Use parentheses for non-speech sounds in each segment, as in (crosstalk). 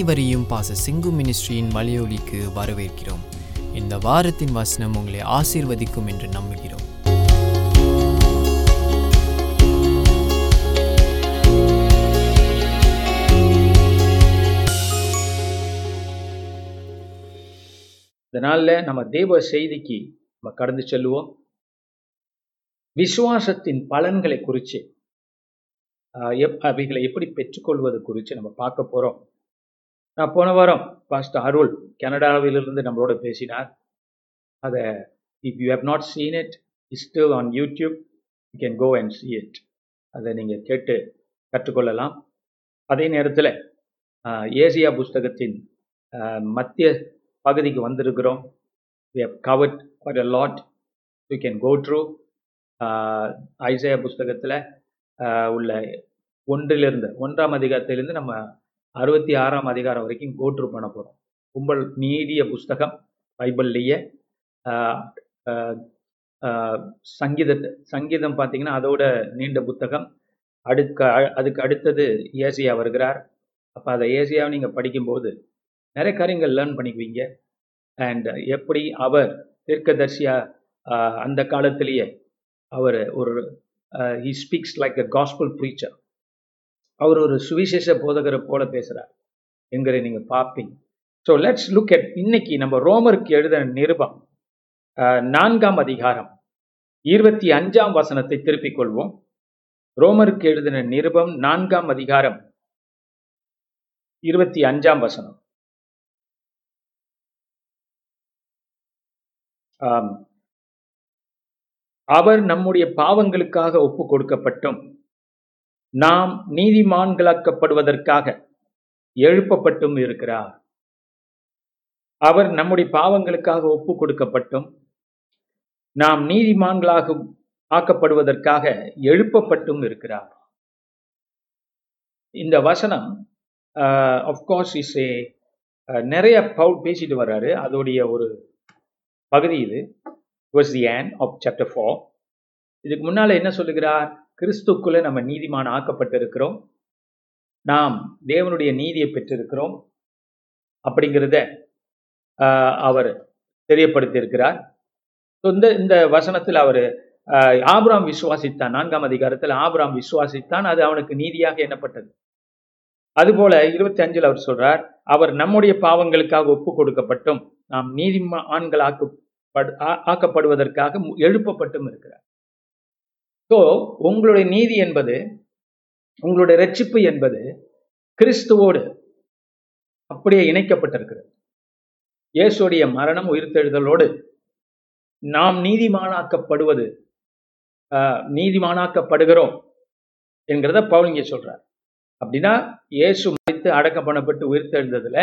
அனைவரையும் பாச சிங்கு மினிஸ்ட்ரியின் மலையொலிக்கு வரவேற்கிறோம். இந்த வாரத்தின் வசனம் உங்களை ஆசீர்வதிக்கும் என்று நம்புகிறோம். இந்த நம்ம தேவ செய்திக்கு நம்ம கடந்து செல்லுவோம். விசுவாசத்தின் பலன்களை குறித்து எப்- அவைகளை எப்படி பெற்றுக்கொள்வது குறித்து நம்ம பார்க்க போறோம். நான் போன வாரம் பாஸ்டர் அருள் கனடாவிலிருந்து நம்மளோட பேசினார். அதை if you have not seen it still on YouTube you can go and see it அதை நீங்கள் கேட்டு கற்றுக்கொள்ளலாம். அதே நேரத்தில் ஏசியா புஸ்தகத்தின் மத்திய பகுதிக்கு வந்திருக்கிறோம். We have covered quite a lot you can go through Isaiah புஸ்தகத்தில் உள்ள ஒன்றிலிருந்து ஒன்றாம் அதிகாரத்திலிருந்து நம்ம அறுபத்தி ஆறாம் அதிகாரம் வரைக்கும் கோட்ரு பண்ண போகிறோம் கும்பல் நீடிய புஸ்தகம் பைபிள்லேயே சங்கீதத்தை சங்கீதம் பார்த்தீங்கன்னா அதோட நீண்ட புத்தகம். அடுக்க அதுக்கு அடுத்தது ஏசியா வருகிறார். அப்போ அதை ஏசியாவை நீங்கள் படிக்கும்போது நிறைய காரியங்கள் லேர்ன் பண்ணிக்குவீங்க. அண்ட் எப்படி அவர் தீர்க்கதர்சியா அந்த காலத்திலேயே அவர் ஒரு he speaks like a gospel preacher அவர் ஒரு சுவிசேஷ போதகரை போல பேசுகிறார் என்கிற நீங்க பார்ப்பீங்க ஸோ லெட்ஸ் லுக் அட் இன்னைக்கு நம்ம ரோமருக்கு எழுதின நிருபம் நான்காம் அதிகாரம் இருபத்தி அஞ்சாம் வசனத்தை திருப்பிக் கொள்வோம். ரோமருக்கு எழுதின நிருபம் நான்காம் அதிகாரம் இருபத்தி அஞ்சாம் வசனம். அவர் நம்முடைய பாவங்களுக்காக ஒப்பு கொடுக்கப்பட்டும். நாம் நீதிமான்களாக்கப்படுவதற்காக எழுப்பப்பட்டும் இருக்கிறார். அவர் நம்முடைய பாவங்களுக்காக ஒப்பு கொடுக்கப்பட்டும் நாம் நீதிமான்களாக ஆக்கப்படுவதற்காக எழுப்பப்பட்டும் இருக்கிறார். இந்த வசனம் ஆஃப்கோர்ஸ் இஸ் ஏ நிறைய பவுல் பேசிட்டு வர்றாரு. அதோடைய ஒரு பகுதி இது. Was the end of chapter 4 இதுக்கு முன்னால என்ன சொல்லுகிறார்? கிறிஸ்துக்குள்ள நம்ம நீதிமான் ஆக்கப்பட்டிருக்கிறோம். நாம் தேவனுடைய நீதியை பெற்றிருக்கிறோம். அப்படிங்கிறத ஆஹ், அவர் தெரியப்படுத்தியிருக்கிறார். இந்த இந்த வசனத்தில் அவர் ஆபராம் விசுவாசித்தான். நான்காம் அதிகாரத்தில் ஆபராம் விசுவாசித்தான். அது அவனுக்கு நீதியாக எண்ணப்பட்டது. அதுபோல இருபத்தி அஞ்சில் அவர் சொல்றார் அவர் நம்முடைய பாவங்களுக்காக ஒப்பு கொடுக்கப்பட்டும் நாம் நீதிமான்களாக்கு ஆக்கப்படு ஆக்கப்படுவதற்காக எழுப்பப்பட்டும் இருக்கிறார். ஸோ உங்களுடைய நீதி என்பது உங்களுடைய ரட்சிப்பு என்பது கிறிஸ்துவோடு அப்படியே இணைக்கப்பட்டிருக்கிறது. இயேசுடைய மரணம் உயிர்த்தெழுதலோடு நாம் நீதிமானாக்கப்படுவது ஆஹ், நீதிமானாக்கப்படுகிறோம் என்கிறத பவுல் இங்கே சொல்றார். அப்படின்னா இயேசு மரித்து அடக்கம் பண்ணப்பட்டு உயிர்த்தெழுந்ததுல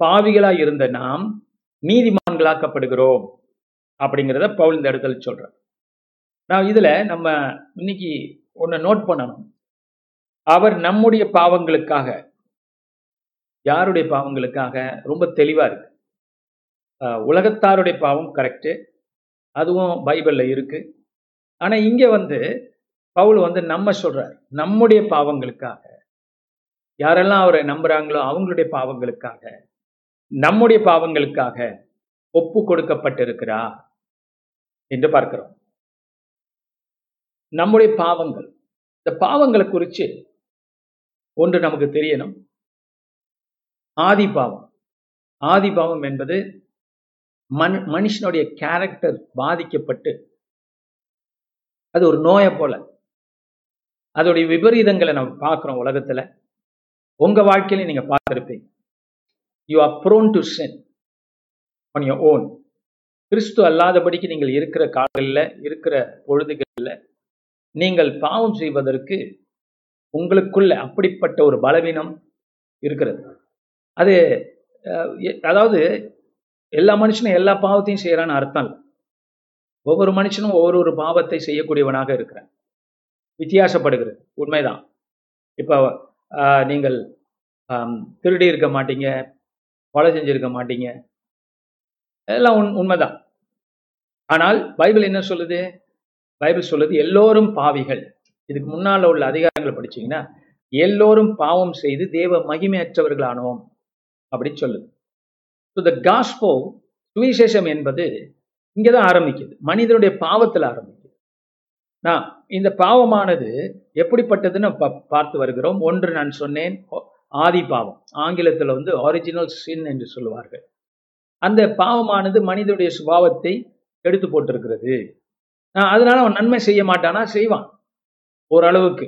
பாவிகளாய் இருந்த நாம் நீதிமான்களாக்கப்படுகிறோம் அப்படிங்கிறத பவுல் இந்த இடத்துல சொல்றார். நான் இதில் நம்ம இன்னைக்கு ஒன்று நோட் பண்ணணும். அவர் நம்முடைய பாவங்களுக்காக யாருடைய பாவங்களுக்காக? ரொம்ப தெளிவாக இருக்கு. உலகத்தாருடைய பாவம் கரெக்டு அதுவும் பைபிள்ல இருக்கு. ஆனா இங்கே வந்து பவுல் வந்து நம்ம சொல்றார். நம்முடைய பாவங்களுக்காக. யாரெல்லாம் அவரை நம்புறாங்களோ அவங்களுடைய பாவங்களுக்காக. நம்முடைய பாவங்களுக்காக ஒப்பு கொடுக்கப்பட்டிருக்கிறா என்று பார்க்கிறோம். நம்முடைய பாவங்கள். இந்த பாவங்களை குறித்து ஒன்று நமக்கு தெரியணும். ஆதி பாவம் ஆதி பாவம் என்பது மனு மனுஷனுடைய கேரக்டர் பாதிக்கப்பட்டு அது ஒரு நோயை போல. அதோடைய விபரீதங்களை நம்ம பார்க்குறோம் உலகத்துல. உங்க வாழ்க்கையில நீங்க பார்த்துருப்பீங்க. You are prone to sin on your own கிறிஸ்து அல்லாதபடிக்கு நீங்கள் இருக்கிற காலங்களில் இருக்கிற பொழுதுகளில் நீங்கள் பாவம் செய்வதற்கு உங்களுக்குள்ள அப்படிப்பட்ட ஒரு பலவீனம் இருக்கிறது. அது எ- அதாவது எல்லா மனுஷனும் எல்லா பாவத்தையும் செய்கிறான்னு அர்த்தம் இல்லை. ஒவ்வொரு மனுஷனும் ஒவ்வொரு ஒரு பாவத்தை செய்யக்கூடியவனாக இருக்கிறான். வித்தியாசப்படுகிறது. உண்மைதான். இப்போ ஆஹ், நீங்கள் திருடி இருக்க மாட்டீங்க கொலை செஞ்சிருக்க மாட்டீங்க எல்லாம் உண் உண்மைதான். ஆனால் பைபிள் என்ன சொல்லுது? பைபிள் சொல்லுது எல்லோரும் பாவிகள். இதுக்கு முன்னால உள்ள அதிகாரங்களை படிச்சீங்கன்னா எல்லோரும் பாவம் செய்து தேவ மகிமையற்றவர்களானோம் அப்படி சொல்லுது. ஸோ த காஸ்போ சுவிசேஷம் என்பது இங்கதான் ஆரம்பிக்குது. மனிதனுடைய பாவத்தில் ஆரம்பிக்குது. நான் இந்த பாவமானது எப்படிப்பட்டதுன்னு பார்த்து வருகிறோம். ஒன்று நான் சொன்னேன் ஆதி பாவம். ஆங்கிலத்தில் வந்து ஒரிஜினல் சின் என்று சொல்லுவார்கள். அந்த பாவமானது மனிதனுடைய சுபாவத்தை எடுத்து போட்டிருக்கிறது. அதனால அவன் நன்மை செய்ய மாட்டானா? செய்வான். ஓரளவுக்கு.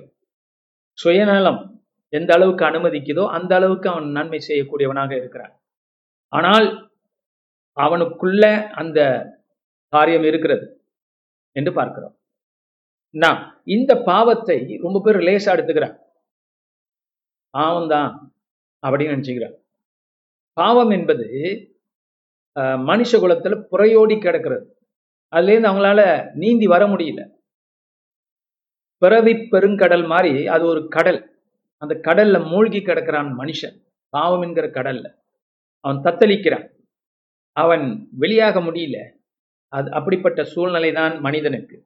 சுயநலம் எந்த அளவுக்கு அனுமதிக்குதோ அந்த அளவுக்கு அவன் நன்மை செய்யக்கூடியவனாக இருக்கிறான். ஆனால் அவனுக்குள்ள அந்த காரியம் இருக்கிறது என்று பார்க்கிறோம். நான் இந்த பாவத்தை ரொம்ப பேர் லேசா எடுத்துக்கிறான். பாவம் தான் அப்படின்னு நினைச்சுக்கிறான். பாவம் என்பது மனுஷ குலத்துல புறையோடி கிடக்கிறது. அதுலேருந்து அவங்களால நீந்தி வர முடியல. பிறவி பெருங்கடல் மாதிரி அது ஒரு கடல். அந்த கடல்ல மூழ்கி கிடக்கிறான் மனுஷன். பாவம் என்கிற கடல்ல. அவன் தத்தளிக்கிறான். அவன் வெளியாக முடியல. அது அப்படிப்பட்ட சூழ்நிலை தான் மனிதனுக்கு.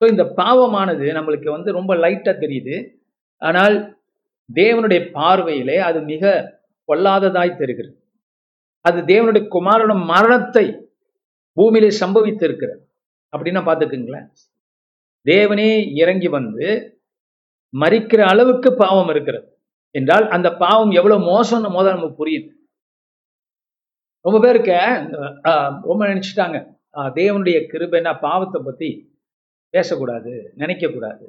ஸோ இந்த பாவமானது நம்மளுக்கு வந்து ரொம்ப லைட்டா தெரியுது. ஆனால் தேவனுடைய பார்வையிலே அது மிக பொல்லாததாய் தெரிகிறது. அது தேவனுடைய குமாரனுடைய மரணத்தை பூமியிலே சம்பவித்திருக்கிறது. அப்படின்னா பார்த்துக்குங்களேன். தேவனே இறங்கி வந்து மறிக்கிற அளவுக்கு பாவம் இருக்கிறது. என்றால் அந்த பாவம் எவ்வளவு மோசம்னு முதல்ல நமக்கு புரியுது. ரொம்ப பேருக்கு ரொம்ப நினைச்சிட்டாங்க. தேவனுடைய கிருபைன்னா பாவத்தை பத்தி பேசக்கூடாது நினைக்க கூடாது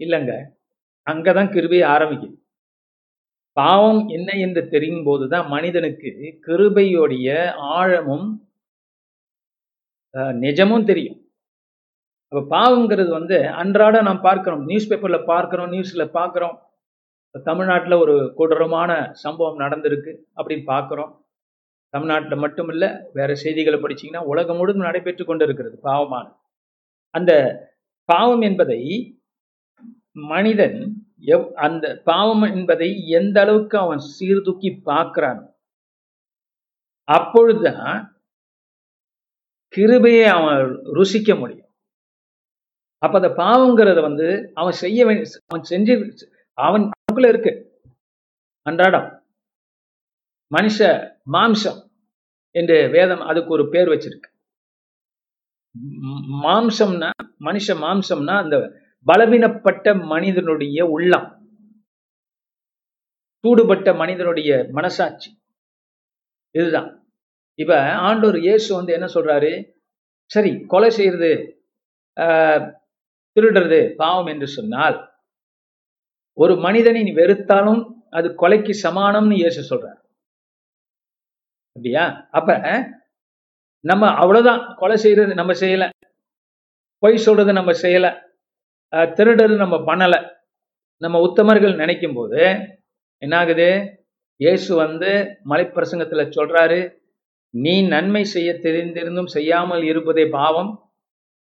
இல்லைங்க. அங்கதான் கிருபை ஆரம்பிக்குது. பாவம் என்ன என்று தெரியும் போதுதான் மனிதனுக்கு கிருபையோடைய ஆழமும் நிஜமும் தெரியும். அப்ப பாவங்கிறது வந்து அன்றாட நாம் பார்க்கிறோம். நியூஸ் பேப்பரில் பார்க்கிறோம் நியூஸ்ல பார்க்குறோம். தமிழ்நாட்டில் தமிழ்நாட்டுல ஒரு கொடூரமான சம்பவம் நடந்திருக்கு அப்படின்னு பார்க்குறோம். தமிழ்நாட்டில் மட்டும் இல்ல வேற செய்திகளை படிச்சீங்கன்னா உலகம் முழுதும் நடைபெற்று கொண்டு இருக்கிறது பாவமான. அந்த பாவம் என்பதை மனிதன் எவ் அந்த பாவம் என்பதை எந்த அளவுக்கு அவன் சீர்தூக்கி பார்க்கிறான் அப்பொழுதுதான் கிருபையை அவன் ருசிக்க முடியும். அப்ப அந்த பாவங்கிறத வந்து அவன் செய்ய வேண்டிய அவன் செஞ்சு அவன் அவனுக்குள்ள இருக்கு. அன்றாடம் மனுஷ மாம்சம் என்று வேதம் அதுக்கு ஒரு பேர் வச்சிருக்கு. மாம்சம்னா மனுஷ மாம்சம்னா அந்த பலவீனப்பட்ட மனிதனுடைய உள்ளம். சூடுபட்ட மனிதனுடைய மனசாட்சி. இதுதான். இப்ப ஆண்டோர் இயேசு வந்து என்ன சொல்றாரு? சரி கொலை செய்யறது திருடுறது பாவம் என்று சொன்னால் ஒரு மனிதனை நீ வெறுத்தாலும் அது கொலைக்கு சமானம்னு இயேசு சொல்றார். அப்படியா? அப்ப நம்ம அவ்வளவுதான் கொலை செய்யறது நம்ம செய்யல பொய் சொல்றது நம்ம செய்யல அஹ், திருடுறது நம்ம பண்ணல. நம்ம உத்தமர்கள் நினைக்கும் போது என்ன ஆகுது இயேசு வந்து மலைப்பிரசங்கத்துல சொல்றாரு நீ நன்மை செய்ய தெரிந்திருந்தும் செய்யாமல் இருப்பதே பாவம்.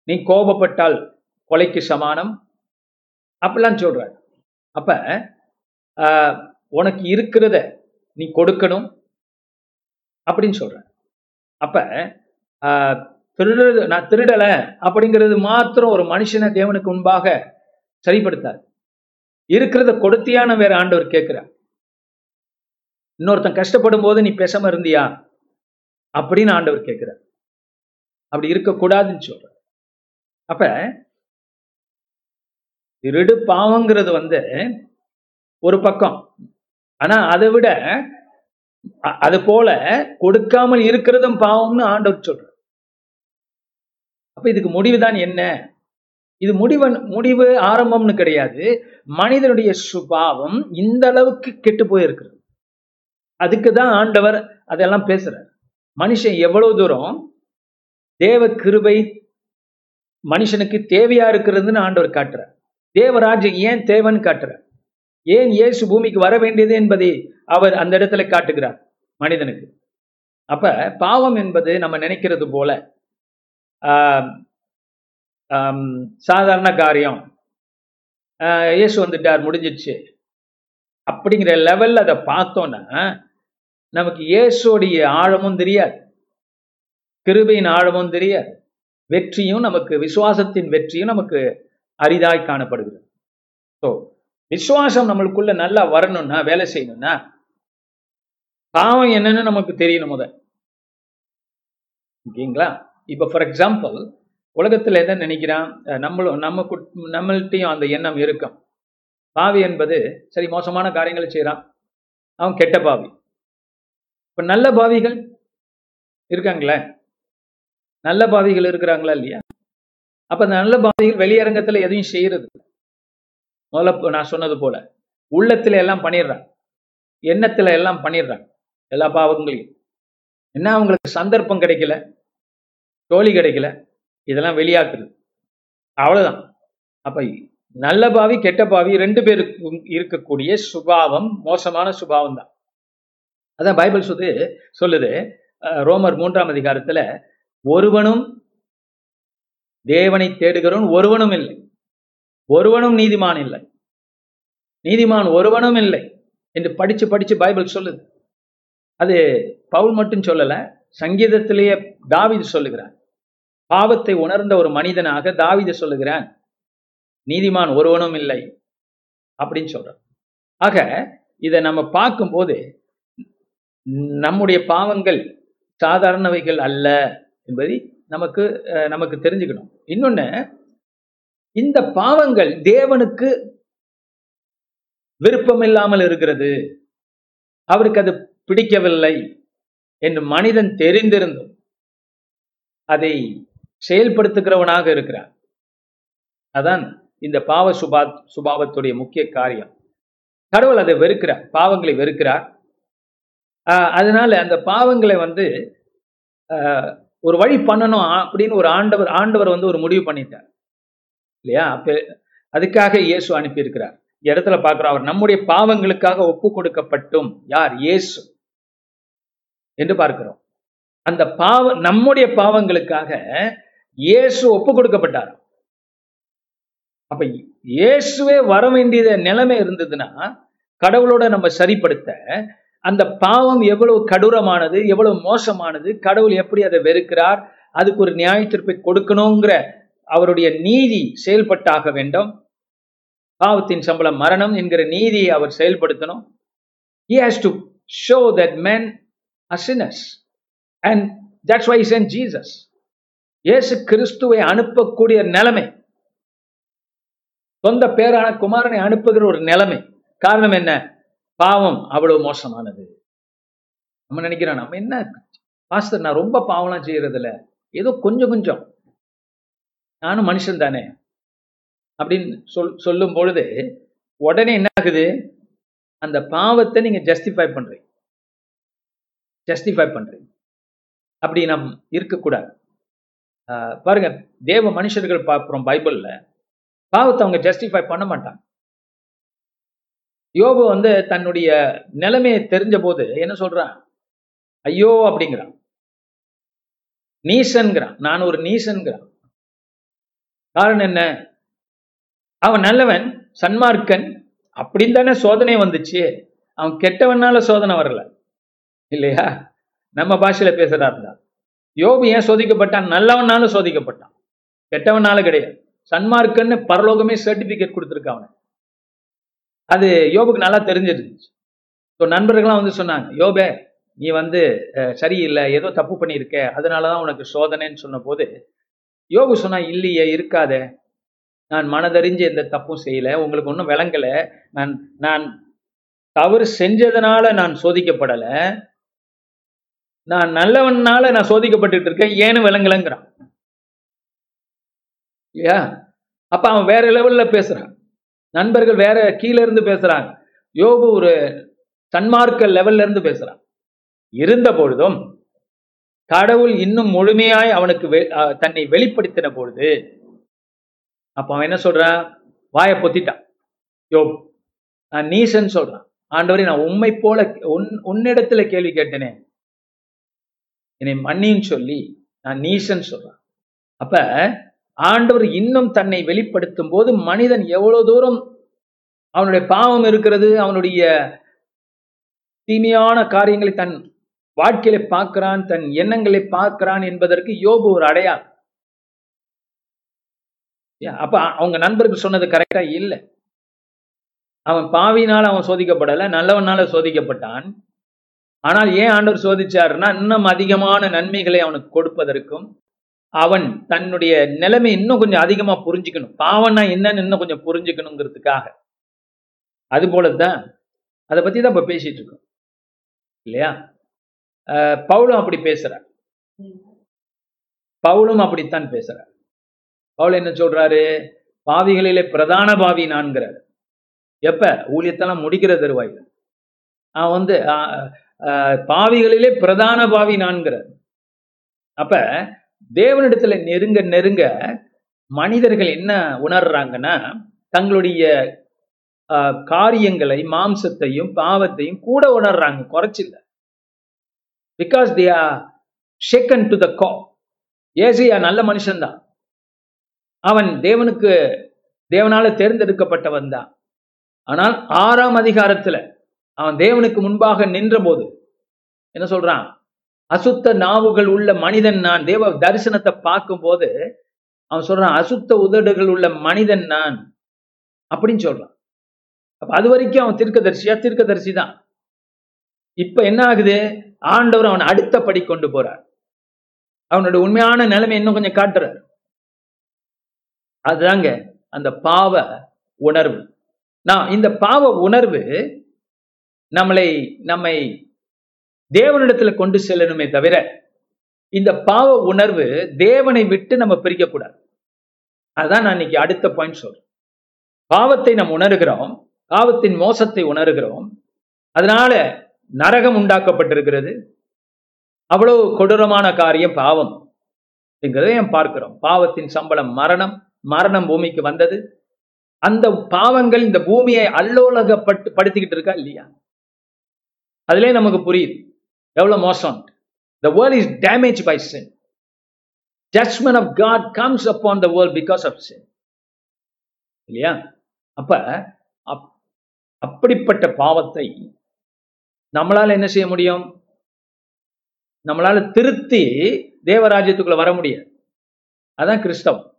நீ கோபப்பட்டால் கொலைக்கு சமானம். அப்படிலாம் சொல்றாரு. அப்ப உனக்கு இருக்கிறத நீ கொடுக்கணும் அப்படின்னு சொல்ற அப்ப ஆஹ், திருடுறது நான் திருடலை அப்படிங்கிறது மாத்திரம் ஒரு மனுஷனை தேவனுக்கு முன்பாக சரிப்படுத்தாது. இருக்கிறத கொடுத்தியான வேற ஆண்டவர் கேட்கிறார். இன்னொருத்தன் கஷ்டப்படும் போது நீ பேசாம இருந்தியா? அப்படின்னு ஆண்டவர் கேட்கிறார். அப்படி இருக்கக்கூடாதுன்னு சொல்ற அப்ப திருடு பாவங்கிறது வந்து ஒரு பக்கம். ஆனா அதை விட அது போல கொடுக்காமல் இருக்கிறதும் பாவம்னு ஆண்டவர் சொல்ற அப்ப இதுக்கு முடிவுதான் என்ன? இது முடிவு முடிவு ஆரம்பம்னு கிடையாது. மனிதனுடைய சுபாவம் இந்த அளவுக்கு கெட்டு போயிருக்கிறது. அதுக்கு தான் ஆண்டவர் அதெல்லாம் பேசுறாரு. மனுஷன் எவ்வளவு தூரம் தேவ கிருபை மனுஷனுக்கு தேவையா இருக்கிறதுன்னு ஆண்டவர் காட்டுறார். தேவராஜ்யம் ஏன் தேவைன்னு காட்டுறார்? ஏன் இயேசு பூமிக்கு வர வேண்டியது என்பதை அவர் அந்த இடத்துல காட்டுகிறார் மனிதனுக்கு. அப்ப பாவம் என்பது நம்ம நினைக்கிறது போல சாதாரண காரியம். இயேசு வந்துட்டார் முடிஞ்சிடுச்சு. அப்படிங்கிற லெவல்ல அதை பார்த்தோன்னா நமக்கு இயேசுடைய ஆழமும் தெரியாது. கிருபையின் ஆழமும் தெரியாது. வெற்றியும் நமக்கு விசுவாசத்தின் வெற்றியும் நமக்கு அரிதாய் காணப்படுகிறது. ஸோ விசுவாசம் நம்மளுக்குள்ள நல்லா வரணும்னா வேலை செய்யணும்னா பாவம் என்னன்னு நமக்கு தெரியணும் முத ஓகேங்களா? இப்ப ஃபார் எக்ஸாம்பிள் உலகத்துல எதை நினைக்கிறான்? நம்மளும் நம்ம குட்- அந்த எண்ணம் இருக்கும். பாவி என்பது சரி மோசமான காரியங்களை செய்கிறான் அவன் கெட்ட பாவி. இப்போ நல்ல பாவிகள் இருக்காங்களே? நல்ல பாவிகள் இருக்கிறாங்களா இல்லையா? அப்போ அந்த நல்ல பாவிகள் வெளியரங்கத்தில் எதையும் செய்யறது முதல்ல நான் சொன்னது போல உள்ளத்தில் எல்லாம் பண்ணிடுறான். எண்ணத்தில் எல்லாம் பண்ணிடுறாங்க எல்லா பாவங்களையும். என்ன அவங்களுக்கு சந்தர்ப்பம் கிடைக்கல? தோழி கிடைக்கல? இதெல்லாம் வெளியாக்குறது. அவ்வளோதான் அப்போ நல்ல பாவி கெட்ட பாவி ரெண்டு பேருக்கும் இருக்கக்கூடிய சுபாவம் மோசமான சுபாவம் தான் அதான் பைபிள் சொல்லு சொல்லுது ரோமர் மூன்றாம் அதிகாரத்துல ஒருவனும் தேவனை தேடுகிறவன் ஒருவனும் இல்லை. ஒருவனும் நீதிமான் இல்லை. நீதிமான் ஒருவனும் இல்லை என்று படிச்சு படிச்சு பைபிள் சொல்லுது. அது பவுல் மட்டும் சொல்லல சங்கீதத்திலேயே தாவிது சொல்லுகிறான் பாவத்தை உணர்ந்த ஒரு மனிதனாக தாவீது சொல்லுகிறான் நீதிமான் ஒருவனும் இல்லை அப்படின்னு சொல்றான் ஆக இதை நம்ம பார்க்கும்போது நம்முடைய பாவங்கள் சாதாரணவைகள் அல்ல என்பதை நமக்கு நமக்கு தெரிஞ்சுக்கணும். இன்னொன்னு இந்த பாவங்கள் தேவனுக்கு விருப்பமில்லாமல் இருக்கிறது. அவருக்கு அது பிடிக்கவில்லை என்று மனிதன் தெரிந்திருந்தும் அதை செயல்படுத்துகிறவனாக இருக்கிறான். அதான் இந்த பாவ சுபா சுபாவத்துடைய முக்கிய காரியம். கடவுள் அதை வெறுக்கிறார் பாவங்களை வெறுக்கிறார். அதனால அந்த பாவங்களை வந்து ஆஹ் ஒரு வழி பண்ணணும் அப்படின்னு ஒரு ஆண்டவர் ஆண்டவர் வந்து ஒரு முடிவு பண்ணிட்டார். இல்லையா? அப்ப அதுக்காக இயேசு அனுப்பியிருக்கிறார். இடத்துல பார்க்கிறோம் அவர் நம்முடைய பாவங்களுக்காக ஒப்பு கொடுக்கப்பட்டும் யார்? இயேசு. என்று பார்க்கிறோம். அந்த பாவ நம்முடைய பாவங்களுக்காக இயேசு ஒப்பு கொடுக்கப்பட்டார். அப்ப இயேசுவே வர வேண்டியத நிலைமை இருந்ததுன்னா கடவுளோட நம்ம சரிப்படுத்த அந்த பாவம் எவ்வளவு கடூரமானது எவ்வளவு மோசமானது கடவுள் எப்படி அதை வெறுக்கிறார் அதுக்கு ஒரு நியாய தீர்ப்பை கொடுக்கணுங்கிற அவருடைய நீதி செயல்பட்டாக வேண்டும். பாவத்தின் சம்பளம் மரணம் என்கிற நீதியை அவர் செயல்படுத்தணும். He has to show that man and sinners. Why that's Jesus இயேசு கிறிஸ்துவை அனுப்பக்கூடிய நிலைமை. சொந்த பேரான குமாரனை அனுப்புகிற ஒரு நிலைமை. காரணம் என்ன? பாவம் அவ்வளவு மோசமானது. நம்ம நினைக்கிறோம் நம்ம என்ன பாஸ்டர் நான் ரொம்ப பாவம்லாம் செய்யறதில்ல. ஏதோ கொஞ்சம் கொஞ்சம். நானும் மனுஷன் தானே. அப்படின்னு சொல் சொல்லும் பொழுது உடனே என்ன ஆகுது? அந்த பாவத்தை நீங்க ஜஸ்டிஃபை பண்றீங்க. ஜஸ்டிஃபை பண்றீங்க. அப்படி நம் இருக்கக்கூடாது. ஆஹ் பாருங்க தேவ மனுஷர்கள் பார்க்குறோம் பைபிள்ல பாவத்தை அவங்க ஜஸ்டிஃபை பண்ண மாட்டாங்க. யோபு வந்து தன்னுடைய நிலைமையை தெரிஞ்ச போது என்ன சொல்றான்? ஐயோ அப்படிங்கிறான். நீசன்கிறான். நான் ஒரு நீசன்கிறான். காரணம் என்ன? அவன் நல்லவன் சன்மார்க்கன். அப்படின்னு தானே சோதனை வந்துச்சு. அவன் கெட்டவனால சோதனை வரல. இல்லையா? நம்ம பாஷையில பேசுறா இருந்தா. யோபு ஏன் சோதிக்கப்பட்டான்? நல்லவனால சோதிக்கப்பட்டான். கெட்டவனால கிடையாது. சன்மார்க்கன்னு பரலோகமே சர்டிபிகேட் கொடுத்துருக்கான் அவனை அது யோபுக்கு நல்லா தெரிஞ்சிருந்துச்சு. ஸோ நண்பர்கள்லாம் வந்து சொன்னாங்க யோபே நீ வந்து சரியில்லை ஏதோ தப்பு பண்ணியிருக்க அதனாலதான் உனக்கு சோதனைன்னு சொன்ன போது யோபு சொன்னா இல்லையே இருக்காதே. நான் மனதறிஞ்சு எந்த தப்பும் செய்யல உங்களுக்கு ஒன்றும் விளங்கல. நான் நான் தவறு செஞ்சதுனால நான் சோதிக்கப்படல. நான் நல்லவனால நான் சோதிக்கப்பட்டுட்டு இருக்கேன் ஏன்னு விளங்கலைங்கிறான். இல்லையா? அப்ப அவன் வேற லெவல்ல பேசுறான். நண்பர்கள் வேற கீழ இருந்து பேசுறாங்க. யோபு ஒரு சன்மார்க்க லெவல்ல இருந்து பேசுறான். இருந்த பொழுதும் கடவுள் இன்னும் முழுமையாய் அவனுக்கு வெ- அஹ் தன்னை வெளிப்படுத்தின பொழுது அப்ப அவன் என்ன சொல்றான்? வாயை பொத்திட்டான். யோபு நான் நீசன் சொல்றான். ஆண்டவரே நான் உண்மை போல உன் உன்னிடத்துல கேள்வி கேட்டேனே. என்னை மன்னின்னு சொல்லி நான் நீசன் சொல்றான். அப்ப ஆண்டவர் இன்னும் தன்னை வெளிப்படுத்தும் போது மனிதன் எவ்வளவு தூரம் அவனுடைய பாவம் இருக்கிறது அவனுடைய தீமையான காரியங்களை தன் வாழ்க்கையில பார்க்கிறான் தன் எண்ணங்களை பார்க்கிறான் என்பதற்கு யோபு ஒரு அடையா அப்ப அவங்க நண்பர்கள் சொன்னது கரெக்டா இல்லை. அவன் பாவினால் அவன் சோதிக்கப்படல நல்லவனால சோதிக்கப்பட்டான். ஆனால் ஏன் ஆண்டவர் சோதிச்சாருன்னா இன்னும் அதிகமான நன்மைகளை அவனுக்கு கொடுப்பதற்கும் அவன் தன்னுடைய நிலைமை இன்னும் கொஞ்சம் அதிகமா புரிஞ்சுக்கணும். பாவம்னா என்னன்னு இன்னும் கொஞ்சம் புரிஞ்சுக்கணுங்கிறதுக்காக. அது போலதான் அதை பத்தி தான் இப்ப பேசிட்டு இருக்கோம். இல்லையா? பவுலும் அப்படி பேசுறார். பவுலும் அப்படித்தான் பேசுறார். பவுல் என்ன சொல்றாரு? பாவிகளிலே பிரதான பாவி நான்கிறார் எப்ப? ஊழியத்தெல்லாம் முடிக்கிற தருவாயில். அவன் வந்து பாவிகளிலே பிரதான பாவி நான்கிறார் அப்ப தேவனிடத்துல நெருங்க நெருங்க மனிதர்கள் என்ன உணர்றாங்கன்னா தங்களுடைய காரியங்களை மாம்சத்தையும் பாவத்தையும் கூட உணர்றாங்க. குறைச்சில்ல. Because they are shaken to the go Asia நல்ல மனுஷன்தான். அவன் தேவனுக்கு தேவனால தேர்ந்தெடுக்கப்பட்டவன் தான். ஆனால் ஆறாம் அதிகாரத்துல அவன் தேவனுக்கு முன்பாக நின்றபோது என்ன சொல்றான்? அசுத்த நாவுகள் உள்ள மனிதன் நான். தேவ தரிசனத்தை பார்க்கும்போது அவன் சொல்றான் அசுத்த உதடுகள் உள்ள மனிதன் நான். அப்படின்னு சொல்றான். அப்ப அது வரைக்கும் அவன் தீர்க்கதரிசியா? தீர்க்கதரிசி தான். இப்ப என்ன ஆகுது? ஆண்டவர் அவன் அடுத்த படி கொண்டு போறார். அவனோட உண்மையான நிலைமை இன்னும் கொஞ்சம் காட்டுறார். அதுதாங்க அந்த பாவ உணர்வு. நான் இந்த பாவ உணர்வு நம்மளை நம்மை தேவனிடத்துல கொண்டு செல்லணுமே தவிர இந்த பாவ உணர்வு தேவனை விட்டு நம்ம பிரிக்கக்கூடாது. அதான் நான் இன்னைக்கு அடுத்த பாயிண்ட் சொல்றேன். பாவத்தை நாம் உணர்கிறோம் பாவத்தின் மோசத்தை உணர்கிறோம் அதனால நரகம் உண்டாக்கப்பட்டிருக்கிறது. அவ்வளவு கொடூரமான காரியம் பாவம். என்கிறதை பார்க்கிறோம்? பாவத்தின் சம்பளம் மரணம் மரணம் பூமிக்கு வந்தது. அந்த பாவங்கள் இந்த பூமியை அல்லோலகப்பட்டு படுத்திக்கிட்டு இருக்கா இல்லையா? அதுலயே நமக்கு புரியுது. எவ்வளவு மோசம்? The world is damage by sin judgment of God comes upon the world because of sin இல்லையா? அப்ப அப்- அப்படிப்பட்ட பாவத்தை நம்மளால என்ன செய்ய முடியும்? நம்மளால திருத்தி தேவராஜ்யத்துக்குள்ள வர முடியாது. அதான் கிறிஸ்தவம்.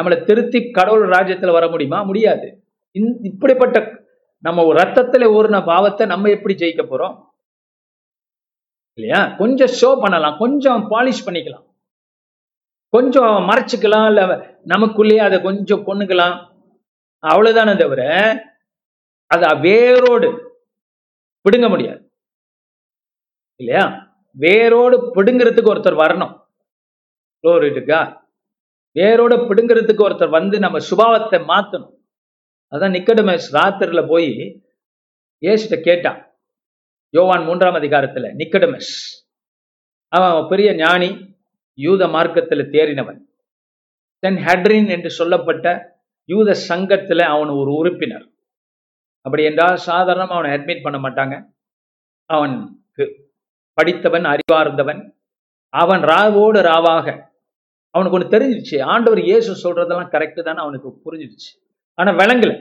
நம்மளை திருத்தி கடவுள் ராஜ்யத்துல வர முடியுமா? முடியாது. இப்படிப்பட்ட நம்ம ஒரு ரத்தத்துல ஊறின பாவத்தை நம்ம எப்படி ஜெயிக்க போறோம்? இல்லையா? கொஞ்சம் ஷோ பண்ணலாம். கொஞ்சம் பாலிஷ் பண்ணிக்கலாம். கொஞ்சம் மறைச்சிக்கலாம். இல்ல நமக்குள்ளேயே அதை கொஞ்சம் பொண்ணுக்கலாம். அவ்வளவுதானே தவிர அதை வேரோடு பிடுங்க முடியாது. இல்லையா? வேரோடு பிடுங்கிறதுக்கு ஒருத்தர் வரணும். இருக்கா? வேரோட பிடுங்கிறதுக்கு ஒருத்தர் வந்து நம்ம சுபாவத்தை மாத்தணும். அதான் நிக்கடமஸ் ராத்திரில போய் ஏசிட்ட கேட்டான். யோவான் மூன்றாம் அதிகாரத்துல நிக்கடமஸ். அவன் பெரிய ஞானி யூத மார்க்கத்துல தேறினவன். தென் ஹெட்ரின் என்று சொல்லப்பட்ட யூத சங்கத்துல அவன் ஒரு உறுப்பினர். அப்படி என்றால் சாதாரணமாக அவனை அட்மிட் பண்ண மாட்டாங்க. அவனுக்கு படித்தவன் அறிவார்ந்தவன். அவன் ராவோடு ராவாக. அவனுக்கு ஒன்று தெரிஞ்சிடுச்சு ஆண்டவர் இயேசு சொல்றதெல்லாம் கரெக்டு தானே அவனுக்கு புரிஞ்சிடுச்சு ஆனா விளங்கலை.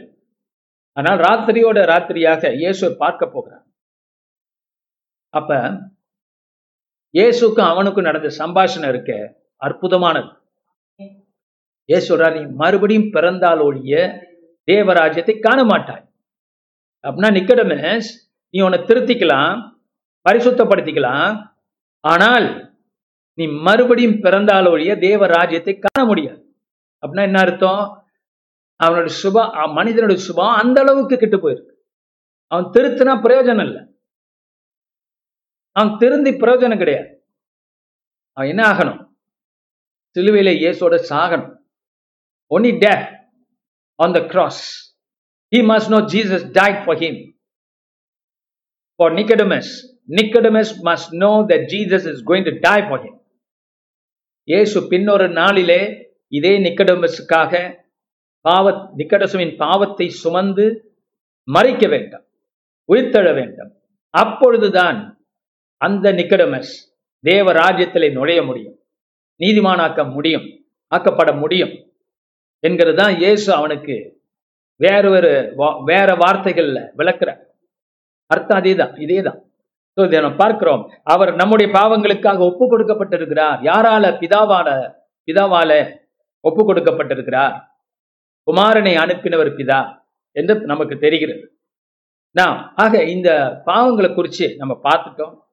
ஆனால் ராத்திரியோட ராத்திரியாக இயேசுவை பார்க்க போகிறான். அப்ப இயேசுக்கும் அவனுக்கும் நடந்த சம்பாஷணை இருக்க அற்புதமானது. இயேசு சொல்றார் நீ மறுபடியும் பிறந்தால் ஒழிய தேவராஜ்யத்தை காண மாட்டாய் அப்படின்னா நிக்கடமேஸ் நீ உன்னை திருத்திக்கலாம் பரிசுத்தப்படுத்திக்கலாம். ஆனால் நீ மறுபடியும் பிறந்தால் ஒழிய தேவ ராஜ்யத்தை காண முடியாது. அப்படின்னா என்ன அர்த்தம்? அவனோட சுபா மனிதனுடைய சுபம் அந்த அளவுக்கு கிட்டு போயிருக்கு. அவன் திருத்தினா பிரயோஜனம் இல்லை. அவன் திருந்தி பிரயோஜனம் கிடையாது. அவன் என்ன ஆகணும்? சிலுவையில இயேசோட சாகணும். Only death on the cross he must know Jesus died for him for Nicodemus Nicodemus must know that Jesus is going to die for him இயேசு பின்னொரு நாளிலே இதே நிக்கடமஸுக்காக பாவ நிக்கடசுவின் பாவத்தை சுமந்து மறிக்க வேண்டும் உயிர்த்தெழ வேண்டும். அப்பொழுதுதான் அந்த நிக்கடமஸ் தேவ ராஜ்யத்திலே நுழைய முடியும். நீதிமானாக்க முடியும். ஆக்கப்பட முடியும். என்கிறது தான் இயேசு அவனுக்கு வேற ஒரு வா- வேற வார்த்தைகள்ல விளக்குற அர்த்தம் அதேதான் இதேதான். ஸோ இதை நம்ம பார்க்கிறோம். அவர் நம்முடைய பாவங்களுக்காக ஒப்பு கொடுக்கப்பட்டிருக்கிறார். யாரால? பிதாவால பிதாவால ஒப்பு கொடுக்கப்பட்டிருக்கிறார். குமாரனை அனுப்பினவர் பிதா என்று நமக்கு தெரிகிறது. நான் ஆக இந்த பாவங்களை குறித்து நம்ம பார்த்துட்டோம்.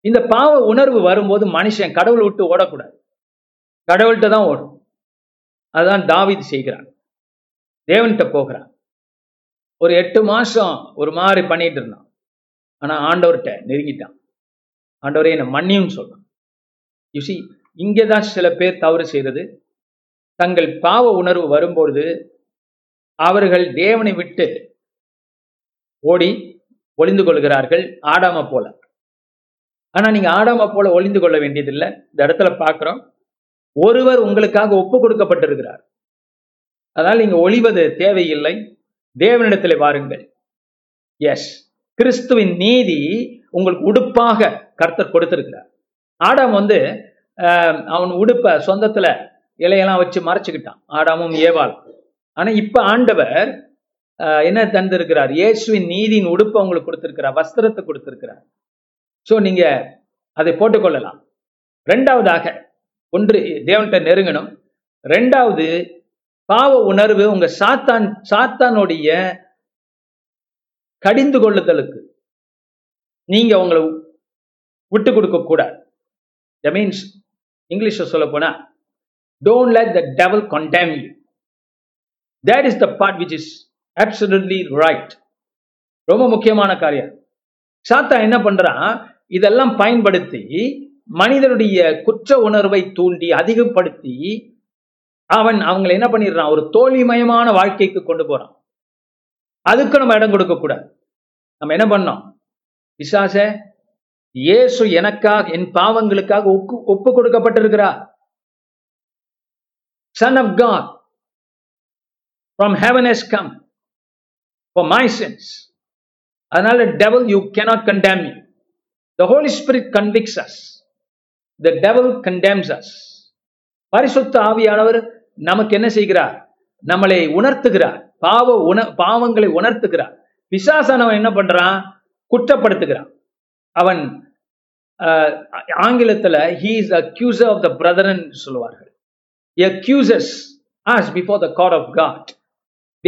இந்த பாவ உணர்வு வரும்போது மனுஷன் கடவுளை விட்டு ஓடக்கூடாது. கடவுள்கிட்ட தான் ஓடும். அதுதான் தாவீது செய்கிறான். தேவன்கிட்ட போகிறான். ஒரு எட்டு மாசம் ஒரு மாதிரி பண்ணிட்டு இருந்தான். ஆனா ஆண்டவர்கிட்ட நெருங்கிட்டான். ஆண்டவரே என்னை மன்னியும் சொல்றான். யுசி இங்கே தான் சில பேர் தவறு செய்கிறது தங்கள் பாவ உணர்வு வரும்பொழுது அவர்கள் தேவனை விட்டு ஓடி ஒளிந்து கொள்கிறார்கள். ஆடாம போல. ஆனா நீங்க ஆடாம போல ஒளிந்து கொள்ள வேண்டியதில்லை. இந்த இடத்துல பாக்குறோம் ஒருவர் உங்களுக்காக ஒப்பு கொடுக்கப்பட்டிருக்கிறார். அதனால் நீங்க ஒளிவது தேவையில்லை. தேவனிடத்தில் வாருங்கள். எஸ் கிறிஸ்துவின் நீதி உங்களுக்கு உடுப்பாக கர்த்தர் கொடுத்திருக்கிறார். ஆடாம் வந்து ஆஹ், அவன் உடுப்ப சொந்தத்துல இலையெல்லாம் வச்சு மறைச்சுக்கிட்டான். ஆடாமும் ஏவாள். ஆனா இப்ப ஆண்டவர் என்ன தந்திருக்கிறார்? இயேசுவின் நீதியின் உடுப்பை உங்களுக்கு கொடுத்திருக்கிறார். வஸ்திரத்தை கொடுத்திருக்கிறார். ஸோ நீங்க அதை போட்டுக்கொள்ளலாம். ரெண்டாவதாக ஒன்று தேவன்கிட்ட நெருங்கணும். ரெண்டாவது பாவ உணர்வு உங்க சாத்தான் சாத்தானுடைய கடிந்து கொள்ளுதலுக்கு நீங்க உங்களை விட்டு கொடுக்க கூடாது. That மீன்ஸ் இங்கிலீஷ்ல சொல்ல போனா don't let the devil condemn you that is the part which is absolutely right ரொம்ப முக்கியமான காரியம். சாத்தா என்ன பண்றான்? இதெல்லாம் பயன்படுத்தி மனிதனுடைய குற்ற உணர்வை தூண்டி அதிகப்படுத்தி அவன் அவங்களை என்ன பண்ணிடுறான்? ஒரு தோல்விமயமான வாழ்க்கைக்கு கொண்டு போறான். அதுக்கு நம்ம இடம் கொடுக்க கூடாது நம்ம என்ன பண்ணோம்? விசாச இயேசு எனக்காக என் பாவங்களுக்காக ஒப்பு ஒப்பு கொடுக்கப்பட்டிருக்கிறார். Son of God from heaven has come for my sins அதனால devil you cannot condemn you the Holy Spirit convicts us the devil condemns us பரிசுத்த ஆவியானவர் நமக்கு என்ன செய்கிறார்? நம்மளை உணர்த்துகிறார். பாவ உண பாவங்களை உணர்த்துகிறார். பிசாசானவன் என்ன பண்றான்? குற்றப்படுத்துகிறான். அவன் ஆஹ், ஆங்கிலத்துல he is the of the சொல்லுவார்கள். Accuses us before the the of God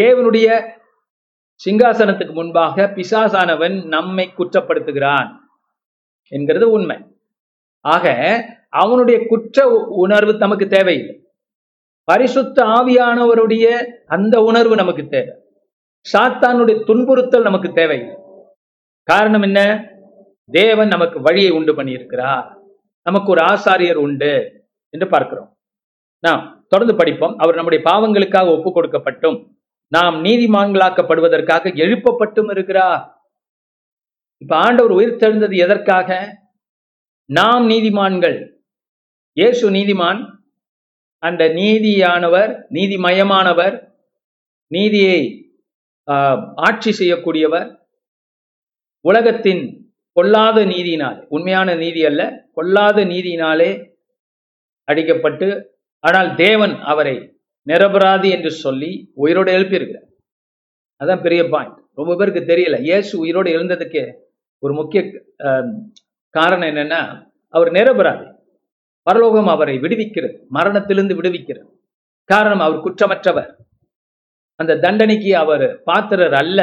தேவனுடைய சிங்காசனத்துக்கு முன்பாக பிசாசானவன் நம்மை குற்றப்படுத்துகிறான். என்கிறது உண்மை. ஆக அவனுடைய குற்ற உ- உணர்வு நமக்கு தேவையில்லை. பரிசுத்த ஆவியானவருடைய அந்த உணர்வு நமக்கு தேவை. சாத்தானுடைய துன்புறுத்தல் நமக்கு தேவையில்லை. காரணம் என்ன? தேவன் நமக்கு வழியை உண்டு பண்ணியிருக்கிறார். நமக்கு ஒரு ஆசாரியர் உண்டு என்று பார்க்கிறோம். நாம் தொடர்ந்து படிப்போம். அவர் நம்முடைய பாவங்களுக்காக ஒப்பு கொடுக்கப்பட்டும் நாம் நீதிமான்களாக்கப்படுவதற்காக எழுப்பப்பட்டும் இருக்கிறார். இப்ப ஆண்டவர் உயிர்த்தெழுந்தது எதற்காக? நாம் நீதிமான்கள். இயேசு நீதிமான் அந்த நீதியானவர் நீதிமயமானவர் நீதியை ஆட்சி செய்யக்கூடியவர் உலகத்தின் கொல்லாத நீதியினால் உண்மையான நீதி அல்ல கொல்லாத நீதியினாலே அடிக்கப்பட்டு ஆனால் தேவன் அவரை நிரபராதி என்று சொல்லி உயிரோடு எழுப்பியிருக்கிறார். அதான் பெரிய பாயிண்ட் ரொம்ப பேருக்கு தெரியல. இயேசு உயிரோடு எழுந்ததுக்கே ஒரு முக்கிய காரணம் என்னன்னா அவர் நிரபராதி. பரலோகம் அவரை விடுவிக்கிறது. மரணத்திலிருந்து விடுவிக்கிறது. காரணம் அவர் குற்றமற்றவர். அந்த தண்டனைக்கு அவர் பாத்திரர் அல்ல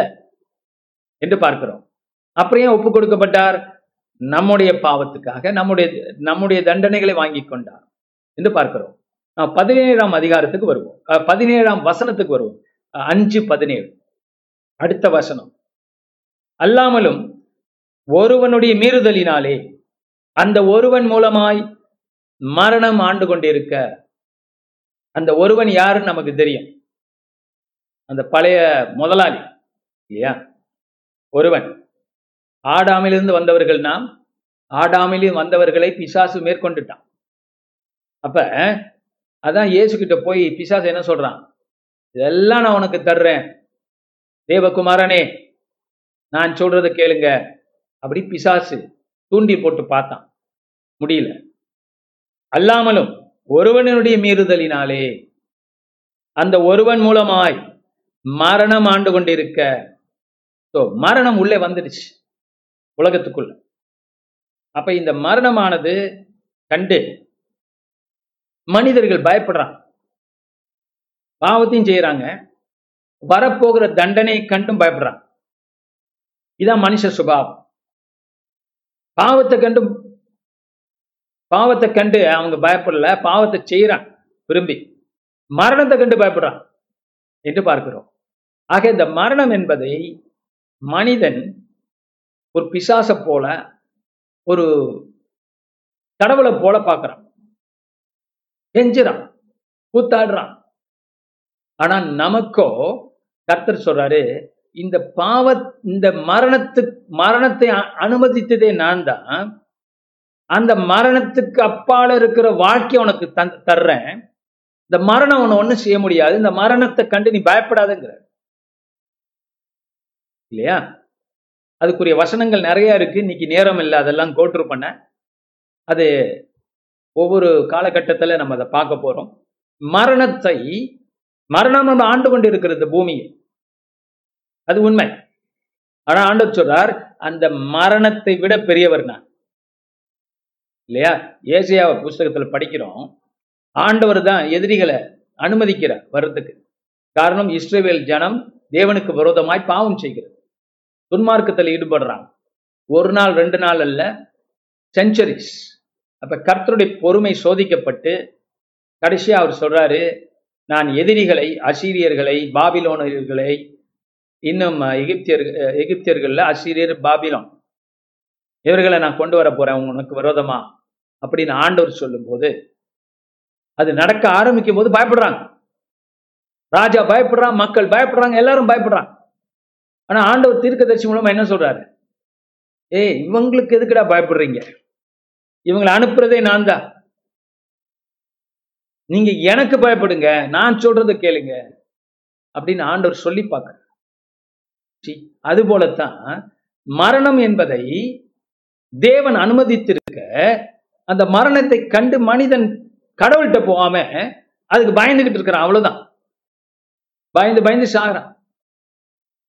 என்று பார்க்கிறோம். அப்புறம் ஏன் ஒப்பு கொடுக்கப்பட்டார்? நம்முடைய பாவத்துக்காக நம்முடைய நம்முடைய தண்டனைகளை வாங்கி கொண்டார் என்று பார்க்கிறோம். பதினேழாம் அதிகாரத்துக்கு வருவோம். பதினேழாம் வசனத்துக்கு வருவோம். அஞ்சு பதினேழு. அடுத்த வசனம். அல்லாமலும் ஒருவனுடைய மீறுதலினாலே அந்த ஒருவன் மூலமாய் மரணம் ஆண்டு கொண்டிருக்க அந்த ஒருவன் யாருன்னு நமக்கு தெரியும். அந்த பழைய முதலாளி இல்லையா? ஒருவன். ஆடாமிலிருந்து வந்தவர்கள் நாம் ஆடாமிலிருந்து வந்தவர்களை பிசாசு மேற்கொண்டுட்டான். அப்ப அதான் இயேசு கிட்ட போய் பிசாசு என்ன சொல்றான்? இதெல்லாம் நான் உனக்கு தர்றேன். தேவகுமாரனே நான் சொல்றதை கேளுங்க. அப்படி பிசாசு தூண்டி போட்டு பார்த்தான். முடியல. அல்லாமலும் ஒருவனுடைய மீறுதலினாலே அந்த ஒருவன் மூலமாய் மரணம் ஆண்டு கொண்டிருக்க ஸோ மரணம் உள்ளே வந்துடுச்சு உலகத்துக்குள்ள. அப்ப இந்த மரணமானது கண்டு மனிதர்கள் பயப்படுறான் பாவத்தையும் செய்யறாங்க. வரப்போகிற தண்டனை கண்டும் பயப்படுறான் இதான் மனுஷ சுபாவம். பாவத்தை கண்டு பாவத்தை கண்டு அவங்க பயப்படல பாவத்தை செய்யறான் விரும்பி. மரணத்தை கண்டு பயப்படுறான். என்று பார்க்கிறோம். ஆக இந்த மரணம் என்பதை மனிதன் ஒரு பிசாச போல ஒரு கடவுளை போல பார்க்கறான். கெஞ்சுறான் கூத்தாடுறான். ஆனா நமக்கோ கர்த்தர் சொல்றாரு இந்த பாவ இந்த மரணத்து மரணத்தை அனுமதித்ததே நான் தான் அந்த மரணத்துக்கு அப்பால இருக்கிற வாழ்க்கையை உனக்கு தந் தர்றேன். இந்த மரணம் உன ஒன்றும் செய்ய முடியாது. இந்த மரணத்தை கண்டு நீ பயப்படாதுங்கிற. இல்லையா? அதுக்குரிய வசனங்கள் நிறைய இருக்கு. இன்னைக்கு நேரம் இல்லை. அதெல்லாம் கோட்ரு பண்ண. அது ஒவ்வொரு காலகட்டத்துல நம்ம அதை பார்க்க போறோம். மரணத்தை மரணம் நம்ம ஆண்டு கொண்டு இருக்கிறது பூமியை அது உண்மை. ஆனா ஆண்டவர் சொல்றார் அந்த மரணத்தை விட பெரியவர் நான். இல்லையா? ஏசியாவை புஸ்தகத்துல படிக்கிறோம். ஆண்டவர் தான் எதிரிகளை அனுமதிக்கிறார் வர்றதுக்கு. காரணம் இஸ்ரேவேல் ஜனம் தேவனுக்கு விரோதமாய் பாவம் செய்கிறது. துன்மார்க்கத்தில் ஈடுபடுறாங்க. ஒரு நாள் ரெண்டு நாள் அல்ல செஞ்சுரிஸ் அப்ப கர்த்தருடைய பொறுமை சோதிக்கப்பட்டு கடைசியா அவர் சொல்றாரு நான் எதிரிகளை அசீரியர்களை பாபிலோனர்களை இன்னும் எகிப்தியர் எகிப்தியர்கள்ல அசிரியர் பாபிலோன். இவர்களை நான் கொண்டு வர போறேன் உனக்கு விரோதமா? அப்படின்னு ஆண்டவர் சொல்லும்போது அது நடக்க ஆரம்பிக்கும் போது பயப்படுறாங்க. ராஜா பயப்படுறான் மக்கள் பயப்படுறாங்க எல்லாரும் பயப்படுறாங்க. ஆனா ஆண்டவர் தீர்க்கதரிசி மூலமா என்ன சொல்றாரு? ஏய் இவங்களுக்கு எதுக்குடா பயப்படுறீங்க? இவங்களை அனுப்புறதே நான் தான். நீங்க எனக்கு பயப்படுங்க நான் சொல்றதை கேளுங்க அப்படின்னு ஆண்டவர் சொல்லி பார்க்குறேன் அது போலத்தான் மரணம் என்பதை தேவன் அனுமதித்திருக்க அந்த மரணத்தை கண்டு மனிதன் கடவுள்கிட்ட போகாம அதுக்கு பயந்துகிட்டு இருக்கிறான் அவ்வளவுதான். பயந்து பயந்து சாகிறான்.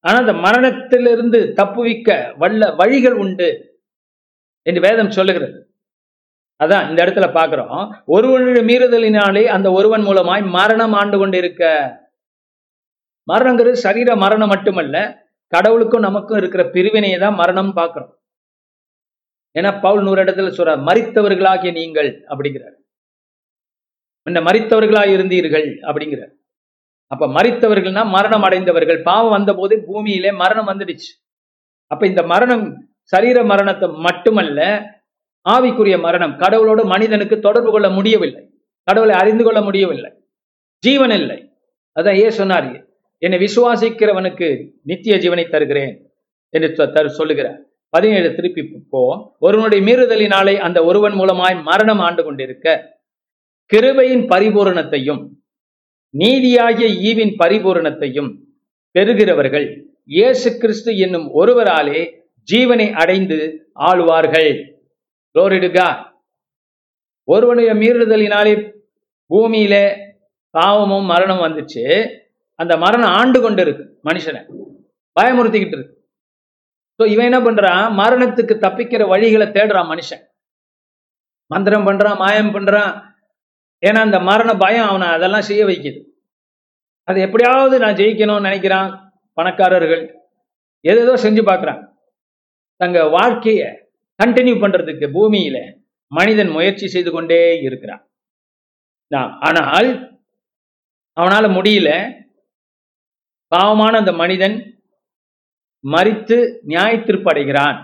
ஆனா அந்த மரணத்திலிருந்து தப்புவிக்க வல்ல வழிகள் உண்டு என்று வேதம் சொல்லுகிறது. அதான் இந்த இடத்துல பாக்குறோம் ஒருவனுடைய மீறுதலினாலே அந்த ஒருவன் மூலமாய் மரணம் ஆண்டு கொண்டிருக்க. மரணங்கிறது சரீர மரணம் மட்டுமல்ல கடவுளுக்கும் நமக்கும் இருக்கிற பிரிவினையை தான் மரணம் பார்க்கணும். ஏன்னா பவுல் நூறு இடத்துல சொல்றார் மறித்தவர்களாகிய நீங்கள் அப்படிங்கிறார். இந்த மறித்தவர்களாக இருந்தீர்கள் அப்படிங்கிறார். அப்ப மறித்தவர்கள்னா மரணம் அடைந்தவர்கள். பாவம் வந்த போது பூமியிலே மரணம் வந்துடுச்சு. அப்ப இந்த மரணம் சரீர மரணத்தை மட்டுமல்ல ஆவிக்குரிய மரணம். கடவுளோடு மனிதனுக்கு தொடர்பு கொள்ள முடியவில்லை. கடவுளை அறிந்து கொள்ள முடியவில்லை. ஜீவன் இல்லை. அதான் ஏன் சொன்னார் என்னை விசுவாசிக்கிறவனுக்கு நித்திய ஜீவனை தருகிறேன் என்று தரு சொல்லுகிறார். பதினேழு திருப்பி போவோம் ஒருவனுடைய மீறுதலினாலே அந்த ஒருவன் மூலமாய் மரணம் ஆண்டு கொண்டிருக்க. கிருபையின் பரிபூரணத்தையும் நீதியாகிய ஈவின் பரிபூரணத்தையும் பெறுகிறவர்கள் இயேசு கிறிஸ்து என்னும் ஒருவராலே ஜீவனை அடைந்து ஆளுவார்கள். Glory ஒருவனுடைய மீறுதலினாலே பூமியில பாவமும் மரணம் வந்துச்சு. அந்த மரணம் ஆண்டு கொண்டு இருக்கு மனுஷனை. பயமுறுத்திக்கிட்டு இருக்கு. ஸோ இவன் என்ன பண்றான் மரணத்துக்கு தப்பிக்கிற வழிகளை தேடுறான் மனுஷன். மந்திரம் பண்றான் மாயம் பண்றான். ஏன்னா அந்த மரண பயம் அவனை அதெல்லாம் செய்ய வைக்குது. அது எப்படியாவது நான் ஜெயிக்கணும்னு நினைக்கிறான் பணக்காரர்கள். ஏதேதோ செஞ்சு பார்க்குறான். தங்க வாழ்க்கைய கண்டினியூ பண்றதுக்கு பூமியில மனிதன் முயற்சி செய்து கொண்டே இருக்கிறான். நான் ஆனால் அவனால முடியல. பாவமான அந்த மனிதன் மறித்து நியாய தீர்ப்பு அடைகிறான்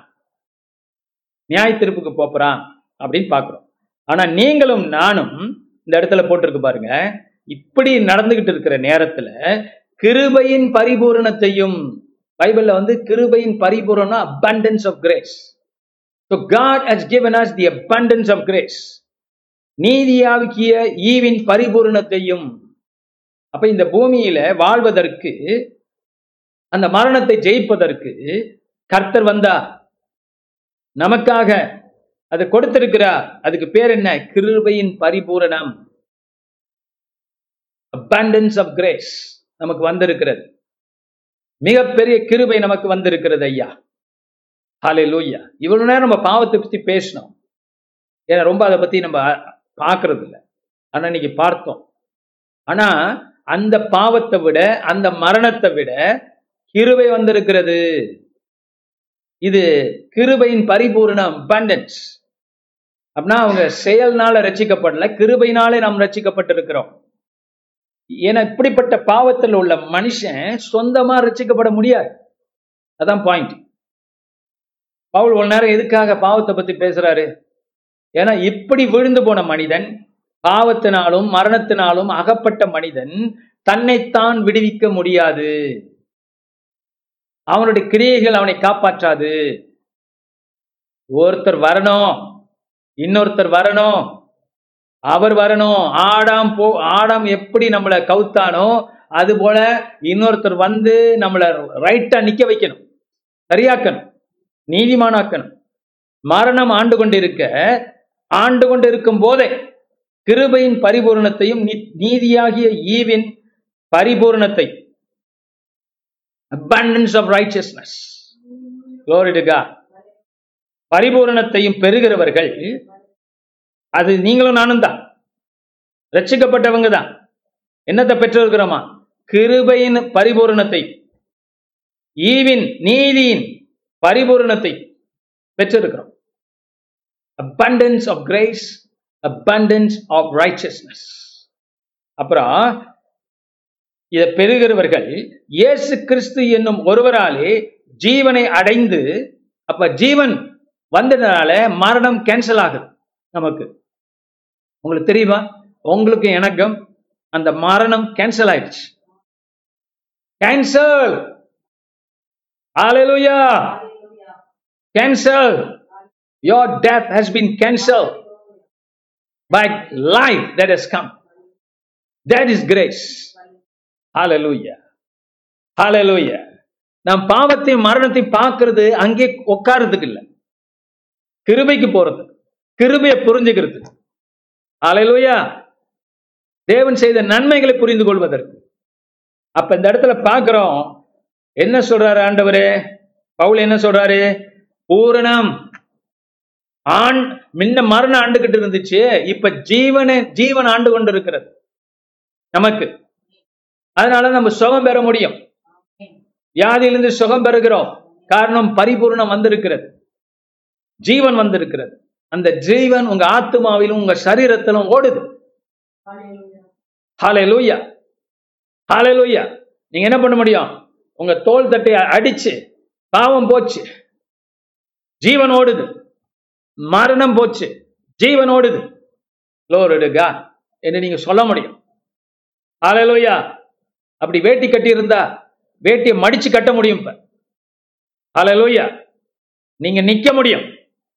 நியாய தீர்ப்புக்கு போறான் அப்படின்னு பாக்குறோம் ஆனா நீங்களும் நானும் இந்த இடத்துல போட்டிருக்கு பாருங்க. இப்படி நடந்துகிட்டு இருக்கிற நேரத்துல கிருபையின் பரிபூரணத்தையும் பைபிள்ல வந்து கிருபையின் பரிபூரணம் abundance of grace so God has given us the abundance of grace நீதியாவிக்கிய ஈவின் பரிபூரணத்தையும் அப்ப இந்த பூமியில வாழ்வதற்கு அந்த மரணத்தை ஜெயிப்பதற்கு கர்த்தர் வந்தா நமக்காக அதை கொடுத்திருக்கிறார். அதுக்கு பேர் என்ன? கிருபையின் பரிபூரணம். அபண்டன்ஸ் கிரேஸ் நமக்கு வந்திருக்கிறது. மிகப்பெரிய கிருபை நமக்கு வந்திருக்கிறது ஐயா. ஹாலே லூயா இவ்வளவு நேரம் நம்ம பாவத்தை பத்தி பேசினோம். ஏன்னா ரொம்ப அதை பத்தி நம்ம பார்க்கறது இல்லை ஆனா இன்னைக்கு பார்த்தோம். ஆனா அந்த பாவத்தை விட அந்த மரணத்தை விட கிருபை வந்திருக்கிறது. இது கிருபையின் பரிபூர்ண அபண்டன்ஸ் அப்படின்னா அவங்க செயல்னால ரசிக்கப்படல கிருபையினாலே நாம் ரட்சிக்கப்பட்டிருக்கிறோம். ஏன்னா இப்படிப்பட்ட பாவத்தில் உள்ள மனுஷன் சொந்தமா ரச்சிக்கப்பட முடியாது. அதான் பாயிண்ட் பவுல் ஒரு நேரம் எதுக்காக பாவத்தை பத்தி பேசுறாரு? ஏன்னா இப்படி விழுந்து போன மனிதன் பாவத்தினாலும் மரணத்தினாலும் அகப்பட்ட மனிதன் தன்னைத்தான் விடுவிக்க முடியாது. அவனுடைய கிரியைகள் அவனை காப்பாற்றாது. ஒருத்தர் வரணும் இன்னொருத்தர் வரணும். அவர் வரணும். ஆடாம் போ ஆடாம் எப்படி நம்மளை கவுத்தானோ அது போல இன்னொருத்தர் வந்து நம்மளை ரைட்டா நிக்க வைக்கணும். சரியாக்கணும். நீதிமானாக்கணும். மரணம் ஆண்டு கொண்டிருக்க ஆண்டு கொண்டு இருக்கும் போதே கிருபையின் பரிபூரணத்தையும் நீதியாகிய ஈவின் பரிபூரணத்தை. Abundance of righteousness. பரிபூரணத்தையும் பெறுகிறவர்கள் அது நீங்களும் நானும் தான். ரட்சிக்கப்பட்டவங்க தான். என்னத்தை பெற்றிருக்கிறோமா கிருபையின் பரிபூரணத்தை. ஈவின் நீதியின் பரிபூரணத்தை பெற்றிருக்கிறோம். Abundance of grace abundance of righteousness அப்புறம் இதை பெறுகிறவர்கள் இயேசு கிறிஸ்து என்னும் ஒருவராலே ஜீவனை அடைந்து அப்ப ஜீவன் வந்ததுனால மரணம் கேன்சல் ஆகுது நமக்கு. உங்களுக்கு தெரியுமா? உங்களுக்கு எனக்கும் அந்த மரணம் கேன்சல் ஆயிடுச்சு. Cancel Hallelujah. Cancel your death has been cancel by life that has come. That is grace. Hallelujah. Hallelujah. நாம் பாவத்தையும் மரணத்தையும் பார்க்கறது அங்கே உட்கார்றதுக்கு இல்ல கிருபைக்கு போறது கிருபையை புரிஞ்சுக்கிறது Hallelujah. தேவன் செய்த நன்மைகளை புரிந்து கொள்வதற்கு அப்ப இந்த இடத்துல பார்க்கிறோம் என்ன சொல்றாரு ஆண்டவரே பவுல் என்ன சொல்றாரு பூரணம் ஆண் முன்ன மரணம் ஆண்டுகிட்டு இருந்துச்சு இப்ப ஜீவனை ஜீவன் ஆண்டு கொண்டு இருக்கிறது நமக்கு. அதனால நம்ம சுகம் பெற முடியும். வியாதியிலிருந்து சுகம் பெறுகிறோம். காரணம் பரிபூர்ணம் வந்திருக்கிறது. ஜீவன் வந்திருக்கிறது. அந்த ஜீவன் உங்க ஆத்மாவிலும் உங்க சரீரத்திலும் ஓடுது. ஹalleluya. ஹalleluya. நீங்க என்ன பண்ண முடியும்? உங்க தோல் தட்டை அடிச்சு பாவம் போச்சு. ஜீவன் ஓடுது. மரணம் போச்சு. ஜீவன் ஓடுது. லோருடுகா என்று நீங்க சொல்ல முடியும். ஆலையிலோயா அப்படி வேட்டி கட்டி இருந்தா வேட்டியை மடிச்சு கட்ட முடியும் இப்ப. ஆலையிலோயா நீங்க நிக்க முடியும்.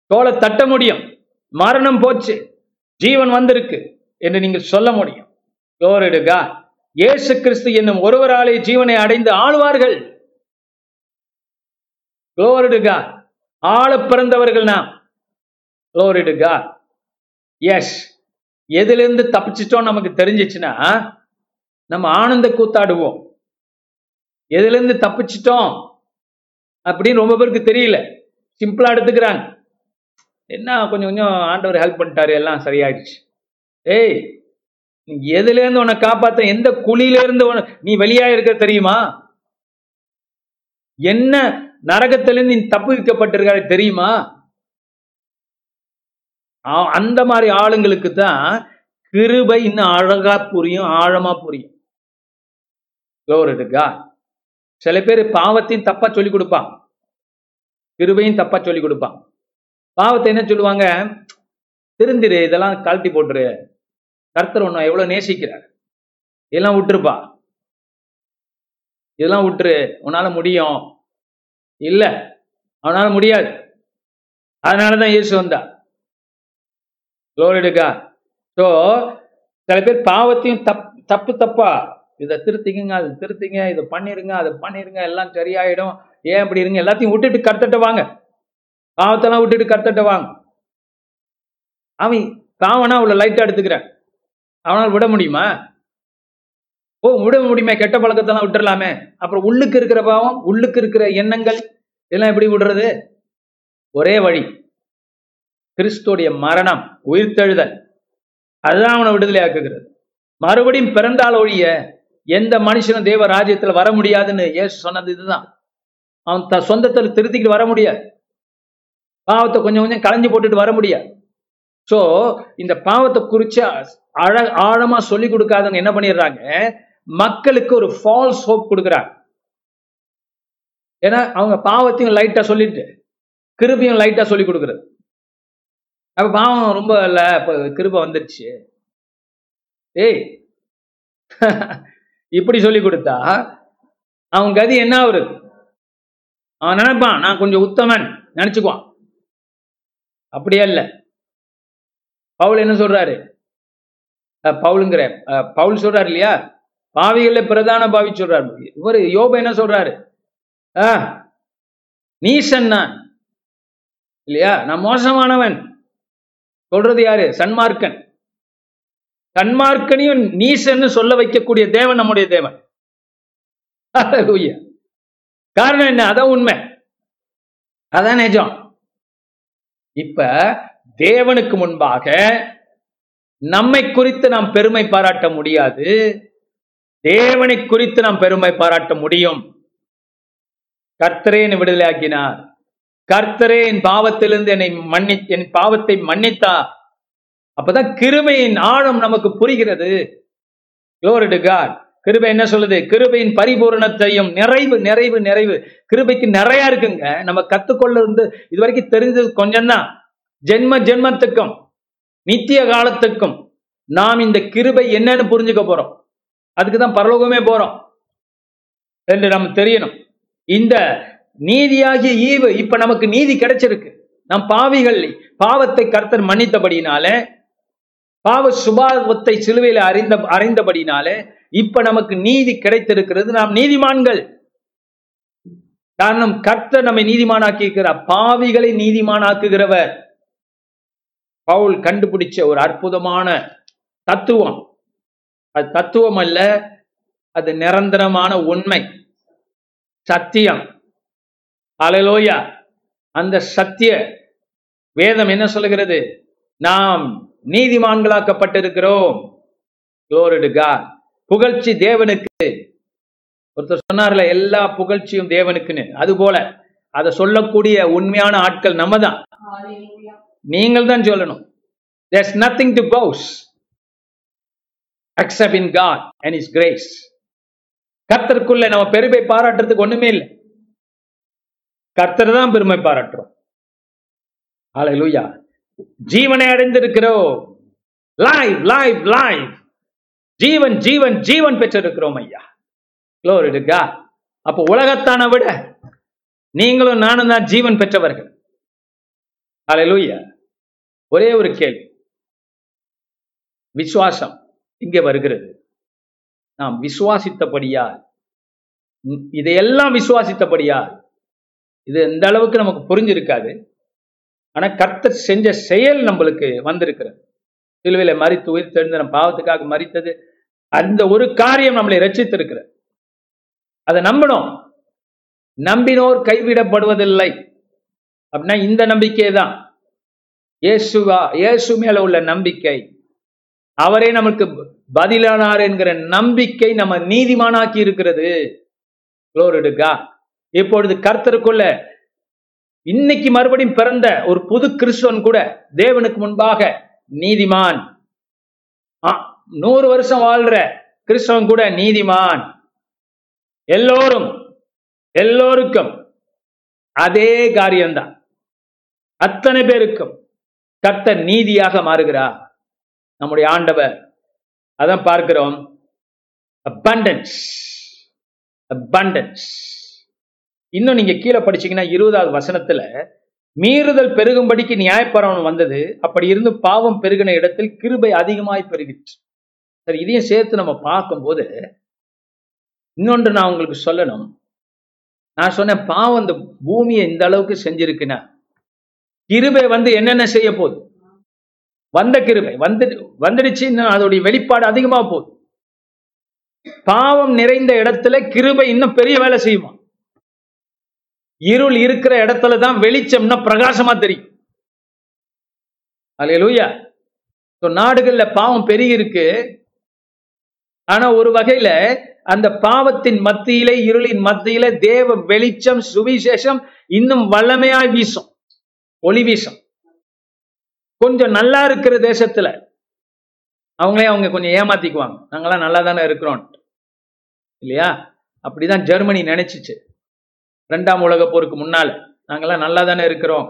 தோலை தட்ட முடியும். மரணம் போச்சு. ஜீவன் வந்திருக்கு என்று நீங்க சொல்ல முடியும். லோரிடுகா இயேசு கிறிஸ்து என்னும் ஒருவராலே ஜீவனை அடைந்து ஆளுவார்கள். லோரிடுகா ஆள பிறந்தவர்கள் நாம். லோரிடுகா எஸ் எதுலேருந்து தப்பிச்சிட்டோம் நமக்கு தெரிஞ்சிச்சுன்னா நம்ம ஆனந்த கூத்தாடுவோம். எதுலேருந்து தப்பிச்சிட்டோம் அப்படின்னு ரொம்ப பேருக்கு தெரியல. சிம்பிளா எடுத்துக்கிறாங்க. என்ன கொஞ்சம் கொஞ்சம் ஆண்டவர் ஹெல்ப் பண்ணிட்டாரு எல்லாம் சரியாயிடுச்சு. ஏய் நீ எதுல இருந்து உன்னை காப்பாத்த எந்த குழியில இருந்து உன்னை- நீ வெளியாக இருக்க தெரியுமா? என்ன நரகத்திலேருந்து நீ தப்பு வைக்கப்பட்டிருக்காரு தெரியுமா? அந்த மாதிரி ஆளுங்களுக்கு தான் கிருபை இன்னும் அழகா புரியும் ஆழமா புரியும். சில பேர் பாவத்தையும் தப்பா சொல்லி கொடுப்பான். கிருபையும் தப்பா சொல்லி கொடுப்பான். பாவத்தை என்ன சொல்லுவாங்க? திருந்திரு இதெல்லாம் கழட்டி போட்டுரு. கர்த்தர் உன்னை எவ்வளவு நேசிக்கிறார். இதெல்லாம் விட்டுருப்பா. இதெல்லாம் விட்டுரு. உன்னால முடியும். இல்ல. அவனால முடியாது. அதனாலதான் இயேசு வந்தா லோரிடுக்கா ஸோ சில பேர் பாவத்தையும் தப் தப்பு தப்பா இதை திருத்திங்க அதை திருத்திங்க இதை பண்ணிருங்க அதை பண்ணிருங்க எல்லாம் சரியாயிடும். ஏன் இப்படி இருங்க? எல்லாத்தையும் விட்டுட்டு கர்த்தட்ட வாங்க. பாவத்தெல்லாம் விட்டுட்டு கர்த்தட்ட வாங்க. அவன் காவனா உள்ள லைட்டாக எடுத்துக்கிறேன். அவனால் விட முடியுமா? ஓ விட முடியுமே கெட்ட பழக்கத்தெல்லாம் விட்டுடலாமே அப்புறம் உள்ளுக்கு இருக்கிற பாவம் உள்ளுக்கு இருக்கிற எண்ணங்கள் இதெல்லாம் எப்படி விடுறது? ஒரே வழி. கிறிஸ்துடைய மரணம் உயிர்த்தெழுதல். அதுதான் அவனை விடுதலை ஆக்குகிறது மறுபடியும் பிறந்தால் ஒழிய எந்த மனுஷனும் தேவ ராஜ்யத்தில் வர முடியாதுன்னு ஏசு சொன்னது இதுதான். அவன் த சொந்தத்தில் திருத்திக்கிட்டு வர முடியாது. பாவத்தை கொஞ்சம் கொஞ்சம் களைஞ்சு போட்டுட்டு வர முடியாது. சோ இந்த பாவத்தை குறித்து அழ ஆழமா சொல்லி கொடுக்காதவங்க என்ன பண்ணிடுறாங்க? மக்களுக்கு ஒரு ஃபால்ஸ் ஹோப் கொடுக்குறாங்க. ஏன்னா அவங்க பாவத்தையும் லைட்டா சொல்லிட்டு கிருபையும் லைட்டா சொல்லி கொடுக்குறது. அப்ப பாவம் ரொம்ப இல்ல இப்போ கிருபை வந்துருச்சு. ஏய். (laughs) இப்படி சொல்லி கொடுத்தா அவன் கதி என்ன அவரு அவன் நினைப்பான் நான் கொஞ்சம் உத்தமன் நினைச்சுக்குவான். அப்படியே இல்ல. பவுல் என்ன சொல்றாரு? பவுலுங்கிற பவுல் சொல்றாரு இல்லையா? பாவிகள்ல பிரதான பாவி சொல்றாரு. இவர் யோப என்ன சொல்றாரு? ஆ நீசன் நான். இல்லையா? நான் மோசமானவன். சொல்றது யாரு? சன்மார்க்கன். சன்மார்க்கனையும் நீசன்னு சொல்ல வைக்கக்கூடிய தேவன் நம்முடைய தேவன். காரணம் என்ன? அதான் உண்மை. அதான் நிஜம். இப்ப தேவனுக்கு முன்பாக நம்மை குறித்து நாம் பெருமை பாராட்ட முடியாது. தேவனை குறித்து நாம் பெருமை பாராட்ட முடியும். கர்த்தரே விடுதலை ஆக்கினார் கர்த்தரே என் பாவத்திலிருந்து என்னை மன்னி என் பாவத்தை மன்னித்தா. அப்பதான் கிருபையின் ஆழம் நமக்கு புரிகிறது. கிருபை என்ன சொல்லுது? கிருபையின் பரிபூரணத்தையும் நிறைவு நிறைவு நிறைவு. கிருபைக்கு நிறைய இருக்குங்க. நம்ம கத்துக்கொள்ள இருந்து இது வரைக்கும் தெரிஞ்சது கொஞ்சம் தான் ஜென்ம ஜென்மத்துக்கும் நித்திய காலத்துக்கும் நாம் இந்த கிருபை என்னன்னு புரிஞ்சுக்க போறோம். அதுக்கு தான் பரலோகமே போறோம். என்று நம்ம தெரியணும். இந்த நீதியாகிய ஈவு இப்ப நமக்கு நீதி கிடைச்சிருக்கு. நம் பாவிகள் பாவத்தை கர்த்தர் மன்னித்தபடினால பாவ சுபாவத்தை சிலுவையில் அறிந்த அறிந்தபடினால இப்ப நமக்கு நீதி கிடைத்திருக்கிறது. நாம் நீதிமான்கள். காரணம் கர்த்தர் நம்மை நீதிமானாக்கி இருக்கிறார் பாவிகளை நீதிமானாக்குகிறவர். பவுல் கண்டுபிடிச்ச ஒரு அற்புதமான தத்துவம். அது தத்துவம் அல்ல அது நிரந்தரமான உண்மை. சத்தியம். அலலோயா அந்த சத்திய வேதம் என்ன சொல்லுகிறது? நாம் நீதிமான்களாக்கப்பட்டிருக்கிறோம். புகழ்ச்சி தேவனுக்கு. ஒருத்தர் சொன்னார்ல எல்லா புகழ்ச்சியும் தேவனுக்குன்னு. அது போல அதை சொல்லக்கூடிய உண்மையான ஆட்கள் நம்ம தான் நீங்கள் தான் சொல்லணும். There's nothing to boast except in God and His grace. கர்த்தருக்குள்ள நம்ம பெருமை பாராட்டுறதுக்கு ஒண்ணுமே இல்லை. கர்த்தர் தான் பெருமை பாராட்டுறோம். ஹalleluya ஜீவனை அடைந்திருக்கிறோம். லைவ் லைவ் லைவ் ஜீவன் ஜீவன் ஜீவன் பெற்றிருக்கிறோம் ஐயா. க்ளோர் இருக்கா அப்போ உலகத்தான விட நீங்களும் நானும் தான் ஜீவன் பெற்றவர்கள். ஹalleluya ஒரே ஒரு கேள்வி. விசுவாசம் இங்கே வருகிறது. நாம் விசுவாசித்தபடியால் இதையெல்லாம் விசுவாசித்தபடியால் இது இந்த அளவுக்கு நமக்கு புரிஞ்சிருக்காது. ஆனா கர்த்தர் செஞ்ச செயல் நம்மளுக்கு வந்திருக்கிறது. சிலுவையில மறித்து உயிர் தெரிந்து நம் பாவத்துக்காக மறித்தது அந்த ஒரு காரியம் நம்மளை ரட்சித்திருக்கிறது. அதை நம்பணும் நம்பினோர் கைவிடப்படுவதில்லை. அப்படின்னா இந்த நம்பிக்கை தான் இயேசுவா இயேசு மேல உள்ள நம்பிக்கை. அவரே நமக்கு பதிலானார் என்கிற நம்பிக்கை நம்ம நீதிமானாக்கி இருக்கிறது. Glory. இப்பொழுது கர்த்தருக்குள்ள இன்னைக்கு மறுபடியும் பிறந்த ஒரு புது கிறிஸ்துவன் கூட தேவனுக்கு முன்பாக நீதிமான். நூறு வருஷம் வாழ்ற கிறிஸ்தவன் கூட நீதிமான். எல்லோரும் எல்லோருக்கும் அதே காரியம்தான். அத்தனை பேருக்கும் கர்த்தர் நீதியாக மாறுகிறார். நம்முடைய ஆண்டவர் அதான் பார்க்கிறோம். Abundance. Abundance. இன்னும் நீங்க கீழே படிச்சீங்கன்னா இருபதாவது வசனத்துல மீறுதல் பெருகும்படிக்கு நியாயப்பரவன் வந்தது அப்படி இருந்து பாவம் பெருகின இடத்தில் கிருபை அதிகமாய் பெருகிற்று. சரி இதையும் சேர்த்து நம்ம பார்க்கும்போது இன்னொன்று நான் உங்களுக்கு சொல்லணும். நான் சொன்னேன் பாவம் இந்த பூமியை இந்த அளவுக்கு செஞ்சிருக்குன்னா கிருபை வந்து என்னென்ன செய்ய போகுது? வந்த கிருபை வந்து வந்துடுச்சு இன்னும் அதோடைய வெளிப்பாடு அதிகமா போகுது. பாவம் நிறைந்த இடத்துல கிருபை இன்னும் பெரிய வேலை செய்யுமா? இருள் இருக்கிற இடத்துல தான் வெளிச்சம்னா பிரகாசமா தெரியும். அல்லேலூயா So, நாடுகள்ல பாவம் பெருகி இருக்கு ஆனா ஒரு வகையில அந்த பாவத்தின் மத்தியிலே இருளின் மத்தியிலே தேவ வெளிச்சம் சுவிசேஷம் இன்னும் வல்லமையாய் வீசும். ஒளி வீசும். கொஞ்சம் நல்லா இருக்கிற தேசத்துல அவங்களே அவங்க கொஞ்சம் ஏமாத்திக்குவாங்க. நாங்களாம் நல்லா தானே இருக்கிறோம் இல்லையா? அப்படிதான் ஜெர்மனி நினைச்சிச்சு. ரெண்டாம் உலக போருக்கு முன்னால் நாங்கள்லாம் நல்லா தானே இருக்கிறோம்.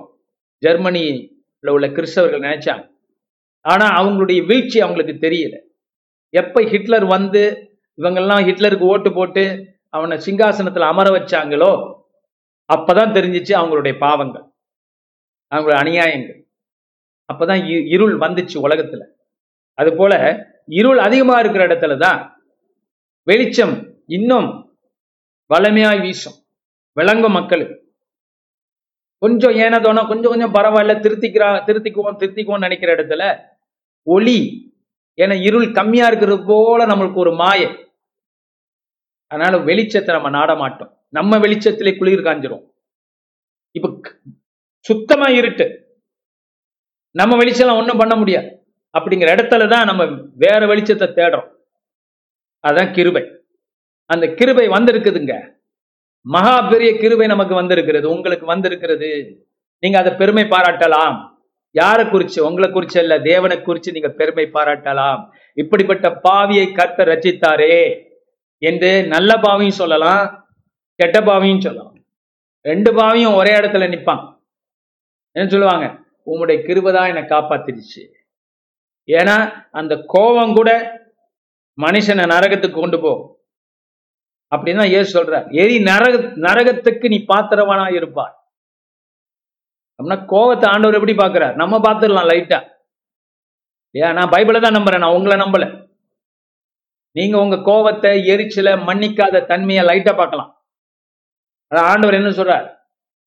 ஜெர்மனியில் உள்ள கிறிஸ்தவர்கள் நினைச்சாங்க. ஆனால் அவங்களுடைய வீழ்ச்சி அவங்களுக்கு தெரியல. எப்போ ஹிட்லர் வந்து இவங்கெல்லாம் ஹிட்லருக்கு ஓட்டு போட்டு அவனை சிங்காசனத்தில் அமர வச்சாங்களோ அப்பதான் தெரிஞ்சிச்சு அவங்களுடைய பாவங்கள் அவங்களுடைய அநியாயங்கள். அப்பதான் இருள் வந்துச்சு உலகத்துல. அது போல இருள் அதிகமா இருக்கிற இடத்துல தான் வெளிச்சம் இன்னும் வலிமையாய் வீசும். விளங்கும் மக்களுக்கு கொஞ்சம் ஏனதோனா கொஞ்சம் கொஞ்சம் பரவாயில்ல திருத்திக்கிறா திருத்திக்குவோம் திருத்திக்குவோம் நினைக்கிற இடத்துல ஒளி ஏன்னா இருள் கம்மியா இருக்கிறது போல நம்மளுக்கு ஒரு மாய. அதனால வெளிச்சத்தை நம்ம நாட மாட்டோம். நம்ம வெளிச்சத்திலே குளிர் காஞ்சிரும். இப்ப சுத்தமா இருட்டு. நம்ம வெளிச்சம் ஒண்ணும் பண்ண முடியாது. அப்படிங்கிற இடத்துல தான் நம்ம வேற வெளிச்சத்தை தேடுறோம். அதான் கிருபை. அந்த கிருபை வந்திருக்குதுங்க. மகா பெரிய கிருபை நமக்கு வந்திருக்கிறது உங்களுக்கு வந்திருக்கிறது. நீங்க அதை பெருமை பாராட்டலாம். யாரை குறிச்சு? உங்களை குறிச்சு அல்ல தேவனை குறிச்சு நீங்க பெருமை பாராட்டலாம். இப்படிப்பட்ட பாவியை கத்த ரச்சித்தாரே என்று நல்ல பாவியும் சொல்லலாம் கெட்ட பாவியும் சொல்லலாம். ரெண்டு பாவியும் ஒரே இடத்துல நிற்பான் என்ன சொல்லுவாங்க? உம்முடைய கிருபதான் என்னை காப்பாத்திருச்சு ஏன்னா அந்த கோபம் கூட மனுஷனை நரகத்துக்கு கொண்டு போகும். அப்படின்னு தான் ஏசு சொல்றார் எரி நரக நரகத்துக்கு நீ பாத்திரவானா இருப்பார் அப்படின்னா கோவத்தை ஆண்டவர் எப்படி பார்க்கிறார்? நம்ம பார்த்துடலாம் லைட்டா ஏன் நான் பைபிளை தான் நம்புறேன் நான் உங்களை நம்பல. நீங்க உங்க கோவத்தை எரிச்சல மன்னிக்காத தன்மையை லைட்டா பார்க்கலாம். ஆண்டவர் என்ன சொல்றார்?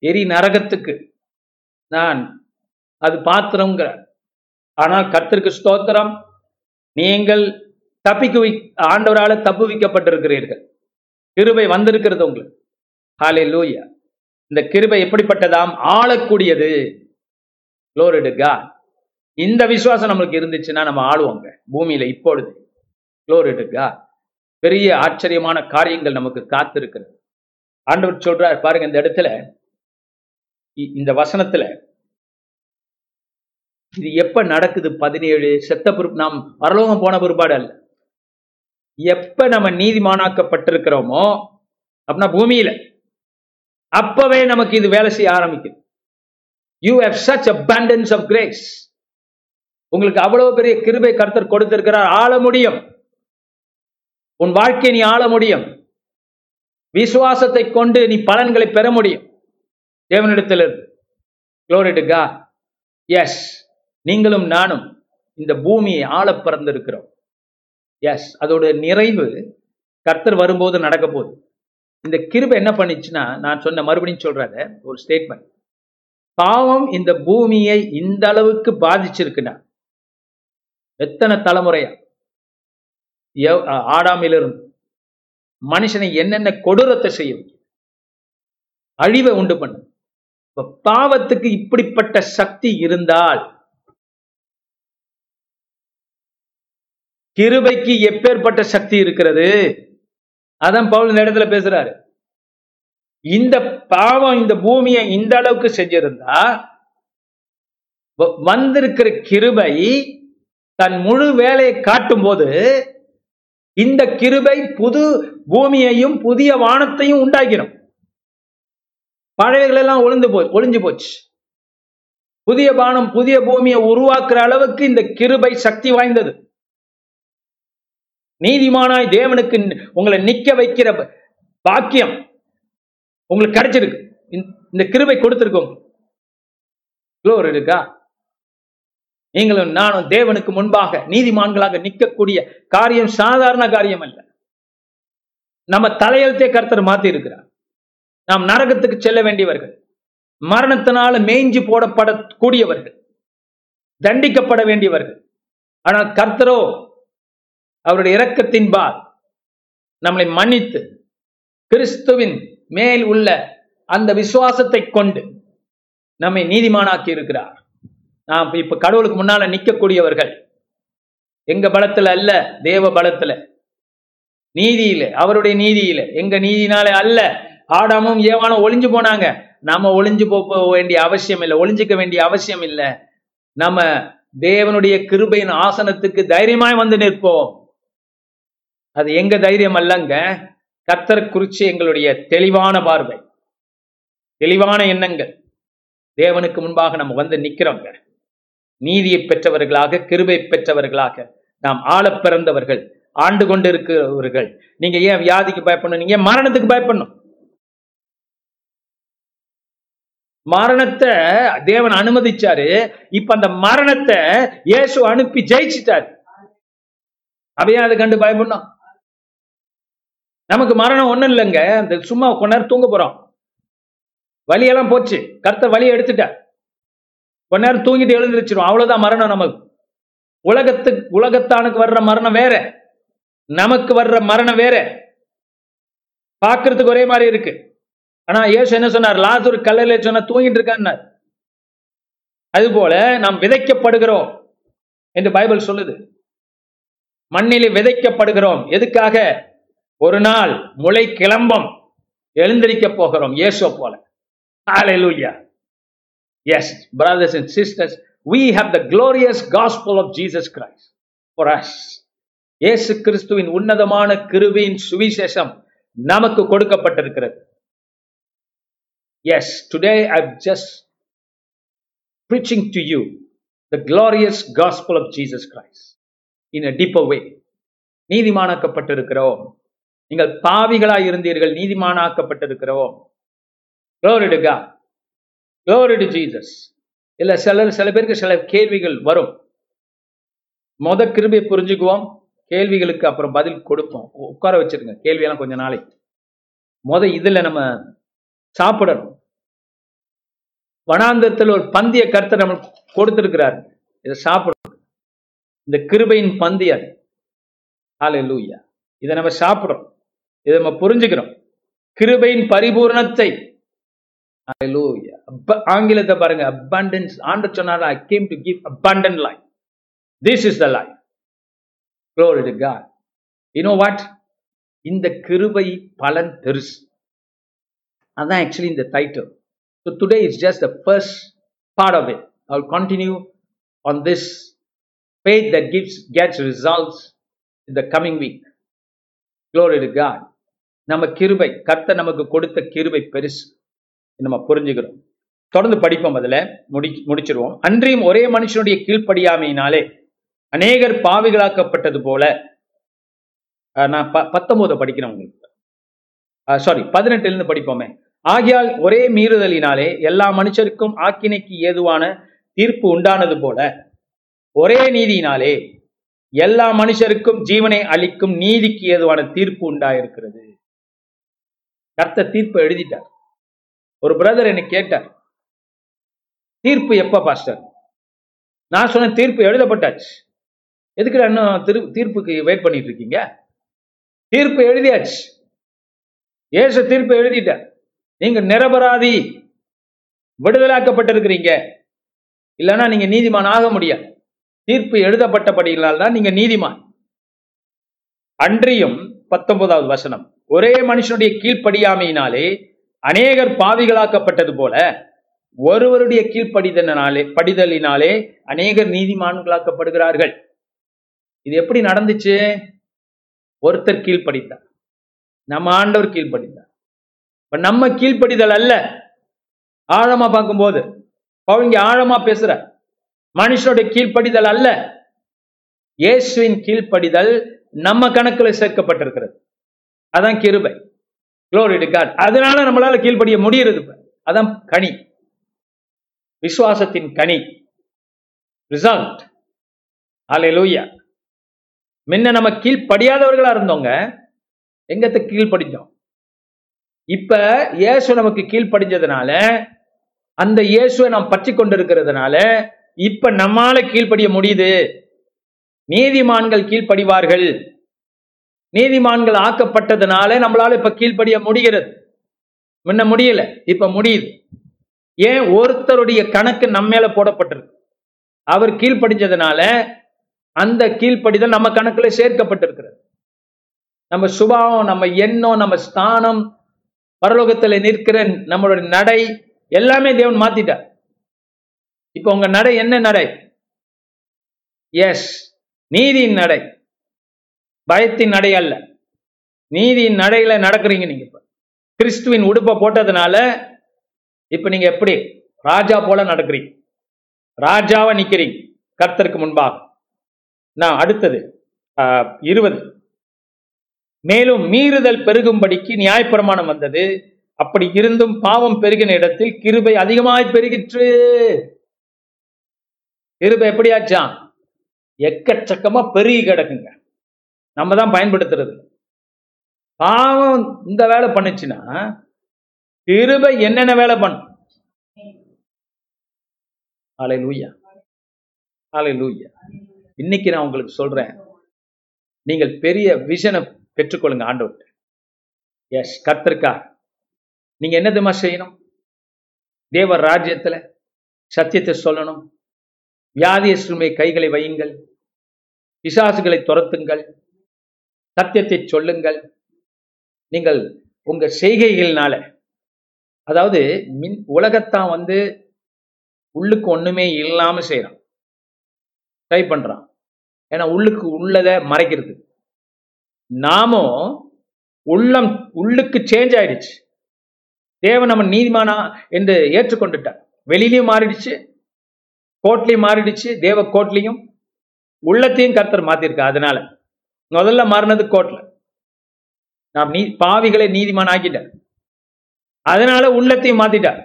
எரி நரகத்துக்கு நான் அது பாத்திரங்கிற ஆனால் கத்திற்கு ஸ்தோத்திரம் நீங்கள் தப்பிக்கு ஆண்டவரால தப்பு வைக்கப்பட்டிருக்கிறீர்கள் கிருபை வந்திருக்கிறது உங்களுக்கு. ஹாலே லூயா இந்த கிருபை எப்படிப்பட்டதாம்? ஆளக்கூடியது. குளோரிடுகா இந்த விசுவாசம் நம்மளுக்கு இருந்துச்சுன்னா நம்ம ஆளுவோங்க. பூமியில இப்பொழுது. குளோரிடுகா பெரிய ஆச்சரியமான காரியங்கள் நமக்கு காத்திருக்கிறது. ஆண்டவர் சொல்றார் பாருங்க இந்த இடத்துல இ- இந்த வசனத்துல இது எப்ப நடக்குது? பதினேழு செத்த பிறப்பு நாம் பரலோகம் போன பிற்பாடு அல்ல. எப்ப நம்ம நீதிமானாக்கப்பட்டிருக்கிறோமோ அப்படின்னா பூமியில அப்பவே நமக்கு இது வேலை செய்ய ஆரம்பிக்குது. You have such abundance of grace உங்களுக்கு அவ்வளவு பெரிய கிருபை கர்த்தர் கொடுத்திருக்கிறார். ஆள முடியும். உன் வாழ்க்கையை நீ ஆள முடியும். விசுவாசத்தை கொண்டு நீ பலன்களை பெற முடியும். தேவனிடத்திலிருந்து. எஸ் நீங்களும் நானும் இந்த பூமியை ஆள பிறந்திருக்கிறோம். எஸ் அதோட நிறைவு கர்த்தர் வரும்போது நடக்க போகுது இந்த கிருபை என்ன பண்ணிச்சுன்னா நான் சொன்ன மறுபடியும் சொல்றத ஒரு ஸ்டேட்மெண்ட் பாவம் இந்த பூமியை இந்த அளவுக்கு பாதிச்சிருக்குன்னா எத்தனை தலைமுறையா? எவ்- ஆடாமிலிருந்து. மனுஷனை என்னென்ன கொடூரத்தை செய்யும்? அழிவை உண்டு பண்ணும். இப்ப பாவத்துக்கு இப்படிப்பட்ட சக்தி இருந்தால் கிருபைக்கு எப்பேற்பட்ட சக்தி இருக்கிறது? அதான் பவுல் இந்த இடத்துல பேசுறாரு. இந்த பாவம் இந்த பூமியை இந்த அளவுக்கு செஞ்சிருந்தா வந்திருக்கிற கிருபை தன் முழு வேலையை காட்டும் போது இந்த கிருபை புது பூமியையும் புதிய வானத்தையும் உண்டாக்கிடும். பழையகள் எல்லாம் ஒளிந்து போ ஒளிஞ்சு போச்சு. புதிய பானம் புதிய பூமியை உருவாக்குற அளவுக்கு இந்த கிருபை சக்தி வாய்ந்தது. நீதிமானாய் தேவனுக்கு உங்களை நிக்க வைக்கிற பாக்கியம் உங்களுக்கு கிடைச்சிருக்கு. இந்த- இந்த கிருபை கொடுத்திருக்கோம். இருக்கா நீங்களும் நானும் தேவனுக்கு முன்பாக நீதிமான்களாக நிற்கக்கூடிய காரியம் சாதாரண காரியம் அல்ல. நம்ம தலையெழுத்தே கருத்தர் மாத்தி இருக்கிறார் நாம் நரகத்துக்கு செல்ல வேண்டியவர்கள் மரணத்தினால மேய்ஞ்சி போடப்படக்கூடியவர்கள் தண்டிக்கப்பட வேண்டியவர்கள். ஆனால் கர்த்தரோ அவருடைய இரக்கத்தின்பால் நம்மளை மன்னித்து கிறிஸ்துவின் மேல் உள்ள அந்த விசுவாசத்தை கொண்டு நம்மை நீதிமானாக்கி இருக்கிறார். நாம் இப்ப கடவுளுக்கு முன்னால நிற்கக்கூடியவர்கள் எங்க பலத்துல அல்ல தேவ பலத்துல. நீதியில அவருடைய நீதியில. எங்க நீதினாலே அல்ல ஆடாமும் ஏவானும் ஒளிஞ்சு போனாங்க. நாம ஒளிஞ்சு போக வேண்டிய அவசியம் இல்லை ஒளிஞ்சுக்க வேண்டிய அவசியம் இல்லை. நம்ம தேவனுடைய கிருபையின் ஆசனத்துக்கு தைரியமாய் வந்து நிற்போம். அது எங்க தைரியம் அல்லங்க? கத்தர் குறிச்சு எங்களுடைய தெளிவான பார்வை. தெளிவான எண்ணங்கள். தேவனுக்கு முன்பாக நம்ம வந்து நிற்கிறோங்க நீதியை பெற்றவர்களாக கிருபை பெற்றவர்களாக நாம் ஆள பிறந்தவர்கள் ஆண்டு கொண்டு இருக்கிறவர்கள் நீங்க ஏன் வியாதிக்கு பயப்படணும்? நீங்க ஏன் மரணத்துக்கு பயப்படணும்? மரணத்தை தேவன் அனுமதிச்சாரு. இப்ப அந்த மரணத்தை இயேசு அனுப்பி ஜெயிச்சிட்டாரு. அவையா அதை கண்டு பயப்படணும். நமக்கு மரணம் ஒன்றும் இல்லைங்க. இந்த சும்மா கொஞ்ச நேரம் தூங்க போகிறோம் வலியெல்லாம் போச்சு. கர்த்தர் வலியை எடுத்துட்ட கொஞ்ச நேரம் தூங்கிட்டு எழுந்திருச்சிடும் அவ்வளோதான் மரணம் நமக்கு. உலகத்து உலகத்தானுக்கு வர்ற மரணம் வேற. நமக்கு வர்ற மரணம் வேற. பார்க்கறதுக்கு ஒரே மாதிரி இருக்கு. ஆனா இயேசு என்ன சொன்னார்? லாசர் கல்லையில சொன்ன தூங்கிட்டு இருக்கான்னார். அது போல நாம் விதைக்கப்படுகிறோம் என்று பைபிள் சொல்லுது. மண்ணிலே விதைக்கப்படுகிறோம். எதுக்காக? ஒரு நாள் முளை கிளம்பம் எழுந்திருக்க போகிறோம் இயேசு போல Hallelujah. Yes, brothers and sisters, we have the glorious gospel of Jesus Christ for us. இயேசு கிறிஸ்துவின் உன்னதமான கிருபையின் சுவிசேஷம் நமக்கு கொடுக்கப்பட்டிருக்கிறது as today I just preaching to you the glorious gospel of Jesus Christ in a deeper way. நீதிமானாக்கப்பட்டிருக்கிறோம் நீங்கள் பாவிகளாய் இருந்தீர்கள் நீதிமானாக்கப்பட்டிருக்கிறோம் Glory to இல்ல சில சில பேருக்கு சில கேள்விகள் வரும். முத கிருபியை புரிஞ்சுக்குவோம். கேள்விகளுக்கு அப்புறம் பதில் கொடுப்போம். உட்கார வச்சிருங்க. கேள்வியெல்லாம் கொஞ்ச நாளைக்கு முத இதுல நம்ம சாப்பிடணும். வனாந்தரத்தில் ஒரு பந்திய கருத்தை நம்ம கொடுத்திருக்கிறார். இதை சாப்பிடணும். இந்த கிருபையின் பந்தி அது. ஹalleluya இதை நம்ம சாப்பிடுறோம் இதை நம்ம புரிஞ்சுக்கிறோம் கிருபையின் பரிபூர்ணத்தை ஆங்கிலத்தை பாருங்க அபண்டன்ஸ் ஆண்டு சொன்னார் I came to give abundant life this is the life glory to what இந்த கிருபை பலன் பெருசு அதான் ஆக்சுவலி இந்த title so today is just the first part of it I will continue on this faith that gives gets results in the coming week. Glory to நம்ம கிருபை கர்த்தர் நமக்கு கொடுத்த கிருபை பெருசு. நம்ம புரிஞ்சுக்கிறோம். தொடர்ந்து படிப்போம் அதுல. முடி முடிச்சிருவோம். அன்றியும் ஒரே மனுஷனுடைய கீழ்ப்படியாமையினாலே அநேகர் பாவிகளாக்கப்பட்டது போல நான் ப பத்தொன்பதை படிக்கிறேன் உங்களுக்கு. சாரி பதினெட்டுல இருந்து படிப்போமே. ஆகையால் ஒரே மீறுதலினாலே எல்லா மனுஷருக்கும் ஆக்கினைக்கு ஏதுவான தீர்ப்பு உண்டானது போல ஒரே நீதியினாலே எல்லா மனுஷருக்கும் ஜீவனை அளிக்கும் நீதிக்கு ஏதுவான தீர்ப்பு உண்டாயிருக்கிறது. கர்த்த தீர்ப்பு எழுதிட்டார். ஒரு பிரதர் என்னை கேட்டார் தீர்ப்பு எப்ப பாஸ்டர் நான் சொன்ன தீர்ப்பு எழுதப்பட்டாச்சு. எதுக்குடா இன்னும் திரு தீர்ப்புக்கு வெயிட் பண்ணிட்டு இருக்கீங்க தீர்ப்பு எழுதியாச்சு. ஏசு தீர்ப்பு எழுதிட்டார். நீங்க நிரபராதி விடுதலாக்கப்பட்டிருக்கிறீங்க. இல்லைன்னா நீங்க நீதிமான் ஆக முடியாது. தீர்ப்பு எழுதப்பட்டபடியினால் தான் நீங்க நீதிமான். அன்றியும் பத்தொன்பதாவது வசனம். ஒரே மனுஷனுடைய கீழ்ப்படியாமையினாலே அநேகர் பாவிகளாக்கப்பட்டது போல ஒருவருடைய கீழ்ப்படிதனாலே படிதலினாலே அநேகர் நீதிமான்களாக்கப்படுகிறார்கள். இது எப்படி நடந்துச்சு? ஒருத்தர் கீழ்ப்படித்தார். நம்ம ஆண்டவர் கீழ்ப்படித்தார். இப்ப நம்ம கீழ்ப்படிதல் அல்ல. ஆழமா பார்க்கும்போது அவங்க ஆழமா பேசுற மனுஷனுடைய கீழ்ப்படிதல் அல்ல. இயேசுவின் கீழ்ப்படிதல் நம்ம கணக்குல சேர்க்கப்பட்டிருக்கிறது. அதான் கிருபை. Glory to God. அதனால நம்மளால கீழ்ப்படிய முடியறது அதான் கனி. விசுவாசத்தின் கனி. ரிசல்ட் லூயா முன்ன நம்ம கீழ்ப்படியாதவர்களா இருந்தோங்க. எங்கத்த கீழ்ப்படிஞ்சோம்? இப்ப இயேசு நமக்கு கீழ்ப்படிஞ்சதுனால அந்த இயேசுவை நாம் பற்றி கொண்டிருக்கிறதுனால இப்ப நம்மால கீழ்ப்படிய முடியுது. நீதிமான்கள் கீழ்ப்படிவார்கள். நீதிமான்கள் ஆக்கப்பட்டதுனால நம்மளால இப்ப கீழ்ப்படிய முடிகிறது. முன்ன முடியல இப்ப முடியுது. ஏன்? ஒருத்தருடைய கணக்கு நம்ம மேல போடப்பட்டிருக்கு. அவர் கீழ்ப்படிஞ்சதுனால அந்த கீழ்ப்படிதல் நம்ம கணக்குல சேர்க்கப்பட்டிருக்கிறது. நம்ம சுபாவம் நம்ம எண்ணம் நம்ம ஸ்தானம் பரலோகத்தில் நிற்கிற நம்மளோட நடை எல்லாமே தேவன் மாத்திட்டார். இப்போ உங்க நடை என்ன நடை? எஸ் நீதியின் நடை. பயத்தின் நடை அல்ல. நீதியின் நடையில நடக்கிறீங்க நீங்க இப்ப. கிறிஸ்துவின் உடுப்பை போட்டதுனால இப்ப நீங்க எப்படி? ராஜா போல நடக்கிறீங்க. ராஜாவா நிக்கிறீங்க. கர்த்தருக்கு முன்பாக. நான் அடுத்தது ஆஹ், இருபது. மேலும் மீறுதல் பெருகும்படிக்கு நியாயப்பிரமாணம் வந்தது. அப்படி இருந்தும் பாவம் பெருகின இடத்தில் கிருபை அதிகமாய் பெருகிற்று. கிருபை எப்படியாச்சான் எக்கச்சக்கமா பெருகி கிடக்குங்க. நம்ம தான் பயன்படுத்துறது. பாவம் இந்த வேலை பண்ணுச்சுன்னா திருப என்னென்ன வேலை பண்ணும்? ஆலை லூயா ஆலை லூயா இன்னைக்கு நான் உங்களுக்கு சொல்றேன். நீங்கள் பெரிய விஷனை பெற்றுக்கொள்ளுங்க ஆண்டவர்கிட்ட. எஸ் கத்திருக்கா நீங்க என்ன தெரியுமா செய்யணும்? தேவ ராஜ்யத்துல சத்தியத்தை சொல்லணும். வியாதியஸ்ருமை கைகளை வையுங்கள். பிசாசுகளை துரத்துங்கள். சத்தியத்தை சொல்லுங்கள். நீங்கள் உங்க செய்கைகள்னால. அதாவது மின் உலகத்தான் வந்து உள்ளுக்கு ஒண்ணுமே இல்லாம செய்யறான் ட்ரை பண்றான். ஏன்னா உள்ளுக்கு உள்ளதை மறைக்கிறது. நாமும் உள்ளம் உள்ளுக்கு சேஞ்ச் ஆயிடுச்சு. தேவன் நம்ம நீதிமானா என்று ஏற்றுக்கொண்டுட்டார். வெளியிலையும் மாறிடுச்சு. கோட்லையும் மாறிடுச்சு. தேவ கோட்லையும் உள்ளத்தையும் கர்த்தர் மாத்திருக்கா அதனால முதல்ல மாறினது கோர்ட்ல. நாம் நீ பாவிகளை நீதிமான் ஆக்கிட்டார். அதனால உள்ளத்தையும் மாத்திட்டார்.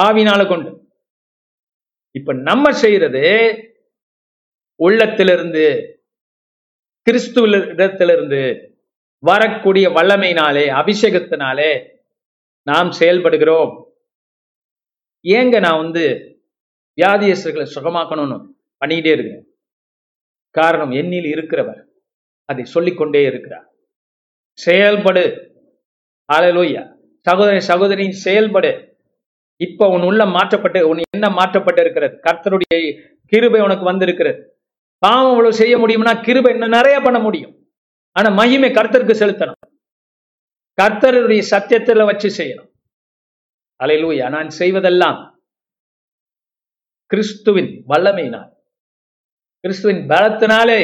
ஆவினால கொண்டு. இப்ப நம்ம செய்யறது உள்ளத்திலிருந்து கிறிஸ்துவிடத்திலிருந்து வரக்கூடிய வல்லமையினாலே அபிஷேகத்தினாலே நாம் செயல்படுகிறோம். ஏங்க நான் வந்து வியாதியஸ்தர்களை சுகமாக்கணும்னு பண்ணிக்கிட்டே இருக்கிறேன் காரணம் என்னில் இருக்கிறவர். அதை சொல்லிக்கொண்டே இருக்கிறார். செயல்படு. அலலோய்யா சகோதரி சகோதரி செயல்படு. இப்ப உன் உள்ள மாற்றப்பட்டு உன் என்ன மாற்றப்பட்டு இருக்கிறது? கர்த்தருடைய கிருபை உனக்கு வந்திருக்கிறது. பாவம் இவ்வளவு செய்ய முடியும்னா கிருபை இன்னும் நிறைய பண்ண முடியும். ஆனா மகிமை கர்த்தருக்கு செலுத்தணும். கர்த்தருடைய சத்தியத்துல வச்சு செய்யணும். அலையிலூயா நான் செய்வதெல்லாம் கிறிஸ்துவின் வல்லமையினால். கிறிஸ்துவின் பலத்தினாலே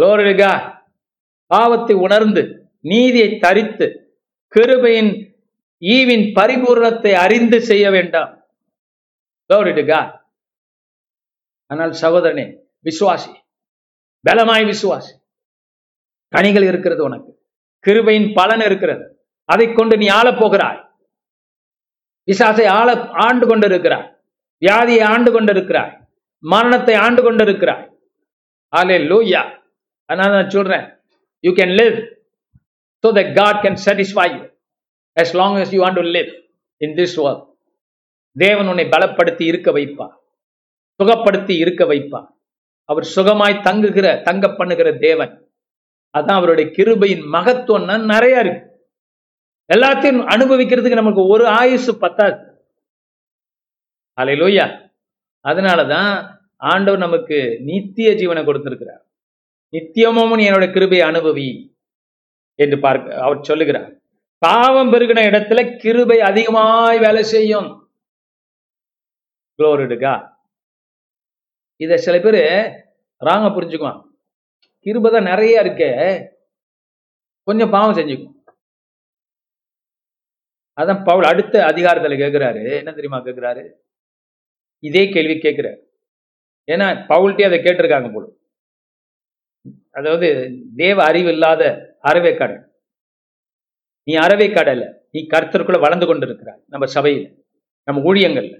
லோரிகா பாவத்தை உணர்ந்து நீதியை தரித்து கிருபையின் ஈவின் பரிபூர்ணத்தை அறிந்து செய்ய வேண்டாம். லோரிடுகா ஆனால் சகோதரனே விசுவாசி பலமாய் விசுவாசி கனிகள் இருக்கிறது உனக்கு. கிருபையின் பலன் இருக்கிறது. அதை கொண்டு நீ ஆள போகிறாய் விசாசை ஆள ஆண்டு கொண்டிருக்கிறாய். வியாதியை ஆண்டு கொண்டிருக்கிறாய். மரணத்தை ஆண்டு கொண்டிருக்கிறாய். ஆலே லூயா அதனால நான் சொல்றேன் you can live so the God can satisfy you as long as you want to live in this world. தேவன் உன்னை பலப்படுத்தி இருக்க வைப்பா சுகப்படுத்தி இருக்க வைப்பா அவர் சுகமாய் தங்குகிற தங்க பண்ணுகிற தேவன். அதான் அவருடைய கிருபையின் மகத்துவம்னா நிறைய இருக்கு. எல்லாத்தையும் அனுபவிக்கிறதுக்கு நமக்கு ஒரு ஆயுசு பத்தாது. அலையிலோயா அதனாலதான் ஆண்டவர் நமக்கு நித்திய ஜீவனை கொடுத்திருக்கிறார். நித்தியமும் நீ என்னோட கிருபை அனுபவி என்று பார்க்க அவர் சொல்லுகிறார். பாவம் பெருகின இடத்துல கிருபை அதிகமாய் வேலை செய்யும். குளோரிடுகா இத சில பேர் ராங்க புரிஞ்சுக்குவான் கிருபை தான் நிறைய இருக்கே. கொஞ்சம் பாவம் செஞ்சுக்கும். அதான் பவுல் அடுத்த அதிகாரத்துல கேட்கிறாரு என்ன தெரியுமா கேட்கிறாரு இதே கேள்வி கேட்கிறாரு ஏன்னா பவுல்ட்டே அதை கேட்டிருக்காங்க போல. அதாவது தேவ அறிவு இல்லாத அறவேக்காடு. நீ அறவேக்காடு கடல நீ கர்த்தருக்குள்ள வளர்ந்து கொண்டிருக்கிறாய் நம்ம சபையில் நம்ம ஊழியங்கள்ல.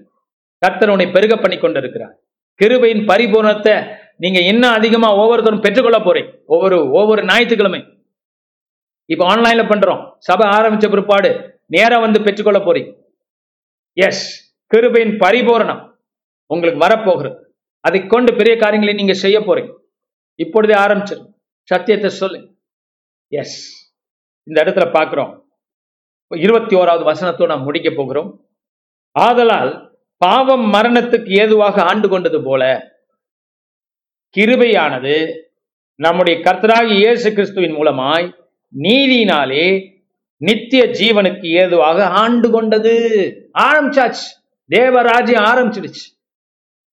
கர்த்தர் உன்னை பெருக பண்ணி கொண்டிருக்கிறார். கிருபையின் பரிபூர்ணத்தை நீங்க இன்னும் அதிகமா ஒவ்வொருத்தரும் பெற்றுக்கொள்ள போறீங்க? ஒவ்வொரு ஒவ்வொரு ஞாயிற்றுக்கிழமை. இப்ப ஆன்லைன்ல பண்றோம். சபை ஆரம்பிச்ச பிற்பாடு நேராக வந்து பெற்றுக்கொள்ள போறீங்க. எஸ் கிருபையின் பரிபூரணம் உங்களுக்கு வரப்போகிறது. அதை கொண்டு பெரிய காரியங்களை நீங்க செய்ய போறீங்க. இப்பொழுதே ஆரம்பிச்சிருங்க சத்தியத்தை சொல்லு. எஸ் இந்த இடத்துல பார்க்குறோம். இருபத்தி ஓராவது வசனத்தோடு நாம் முடிக்க போகிறோம். ஆதலால் பாவம் மரணத்துக்கு ஏதுவாக ஆண்டு கொண்டது போல கிருபையானது நம்முடைய கர்த்தராகி இயேசு கிறிஸ்துவின் மூலமாய் நீதியினாலே நித்திய ஜீவனுக்கு ஏதுவாக ஆண்டு கொண்டது. ஆரம்பிச்சாச்சு. தேவராஜ்யம் ஆரம்பிச்சிடுச்சு.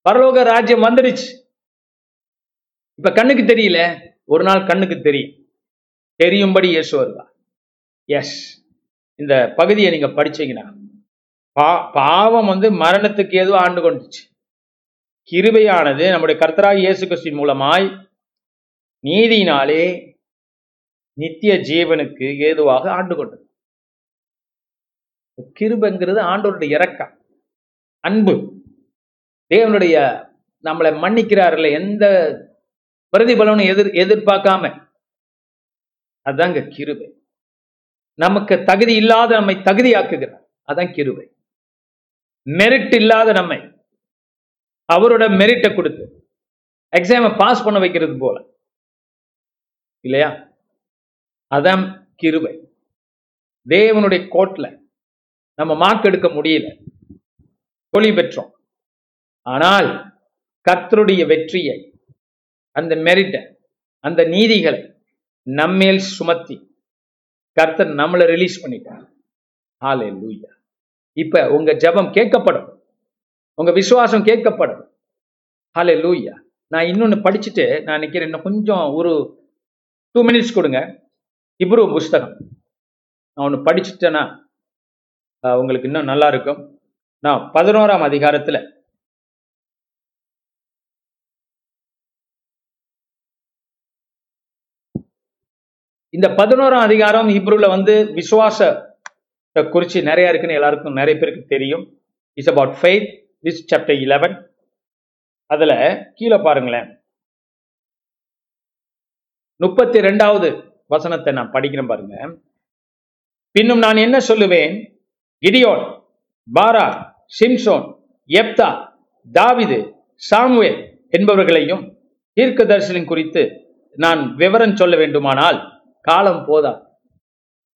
பரலோக ராஜ்யம் வந்துடுச்சு. இப்ப கண்ணுக்கு தெரியல? ஒரு நாள் கண்ணுக்கு தெரியும். தெரியும்படி இயேசு வருவா எஸ் இந்த பகுதியை நீங்க படிச்சீங்கன்னா பா பாவம் வந்து மரணத்துக்கு ஏதோ ஆண்டு கொண்டுச்சு. கிருபையானது நம்முடைய கர்த்தராக இயேசு கிறிஸ்தின் மூலமாய் நீதியினாலே நித்திய ஜீவனுக்கு ஏதுவாக ஆண்டு கொண்டது. கிருபைங்கிறது ஆண்டோருடைய இரக்கம் அன்பு. தேவனுடைய நம்மளை மன்னிக்கிறார்ல எந்த பிரதிபலனும் எதிர் எதிர்பார்க்காம. அதாங்க கிருபை. நமக்கு தகுதி இல்லாத நம்மை தகுதியாக்குகிறார். அதான் கிருபை. மெரிட் இல்லாத நம்மை அவரோட மெரிட்டை கொடுத்து எக்ஸாமை பாஸ் பண்ண வைக்கிறது போல. இல்லையா? அதான் கிருபை. தேவனுடைய கோட்ல நம்ம மார்க் எடுக்க முடியல. தொழி பெற்றோம். ஆனால் கர்த்தருடைய வெற்றியை அந்த மெரிட்டை அந்த நீதிகளை நம்மேல் சுமத்தி கர்த்தர் நம்மளை ரிலீஸ் பண்ணிட்டார். ஆலே லூயா இப்ப உங்க ஜெபம் கேட்கப்படும். உங்க விசுவாசம் கேட்கப்படும். ஹலே லூயா நான் இன்னொன்னு படிச்சுட்டு நான் நினைக்கிறேன் இன்னும் கொஞ்சம் ஒரு டூ மினிட்ஸ் கொடுங்க. இப்ரூ புஸ்தகம். நான் ஒன்று படிச்சுட்டேன்னா உங்களுக்கு இன்னும் நல்லா இருக்கும். நான் பதினோராம் அதிகாரத்தில் இந்த பதினோராம் அதிகாரம் ஹிப்ரூல வந்து விசுவாச குறிச்சு நிறைய இருக்குன்னு எல்லாருக்கும் நிறைய பேருக்கு தெரியும். It's about faith this chapter eleven அதில் கீழே பாருங்களேன். முப்பத்தி ரெண்டாவது வசனத்தை நான் படிக்கிறேன் பாருங்க. பின்னும் நான் என்ன சொல்லுவேன்? கிடியோன் பாரா சிம்சோன் எப்தா தாவிது சாமுவேல் என்பவர்களையும் தீர்க்க தரிசனம் குறித்து நான் விவரம் சொல்ல வேண்டுமானால் காலம் போதா?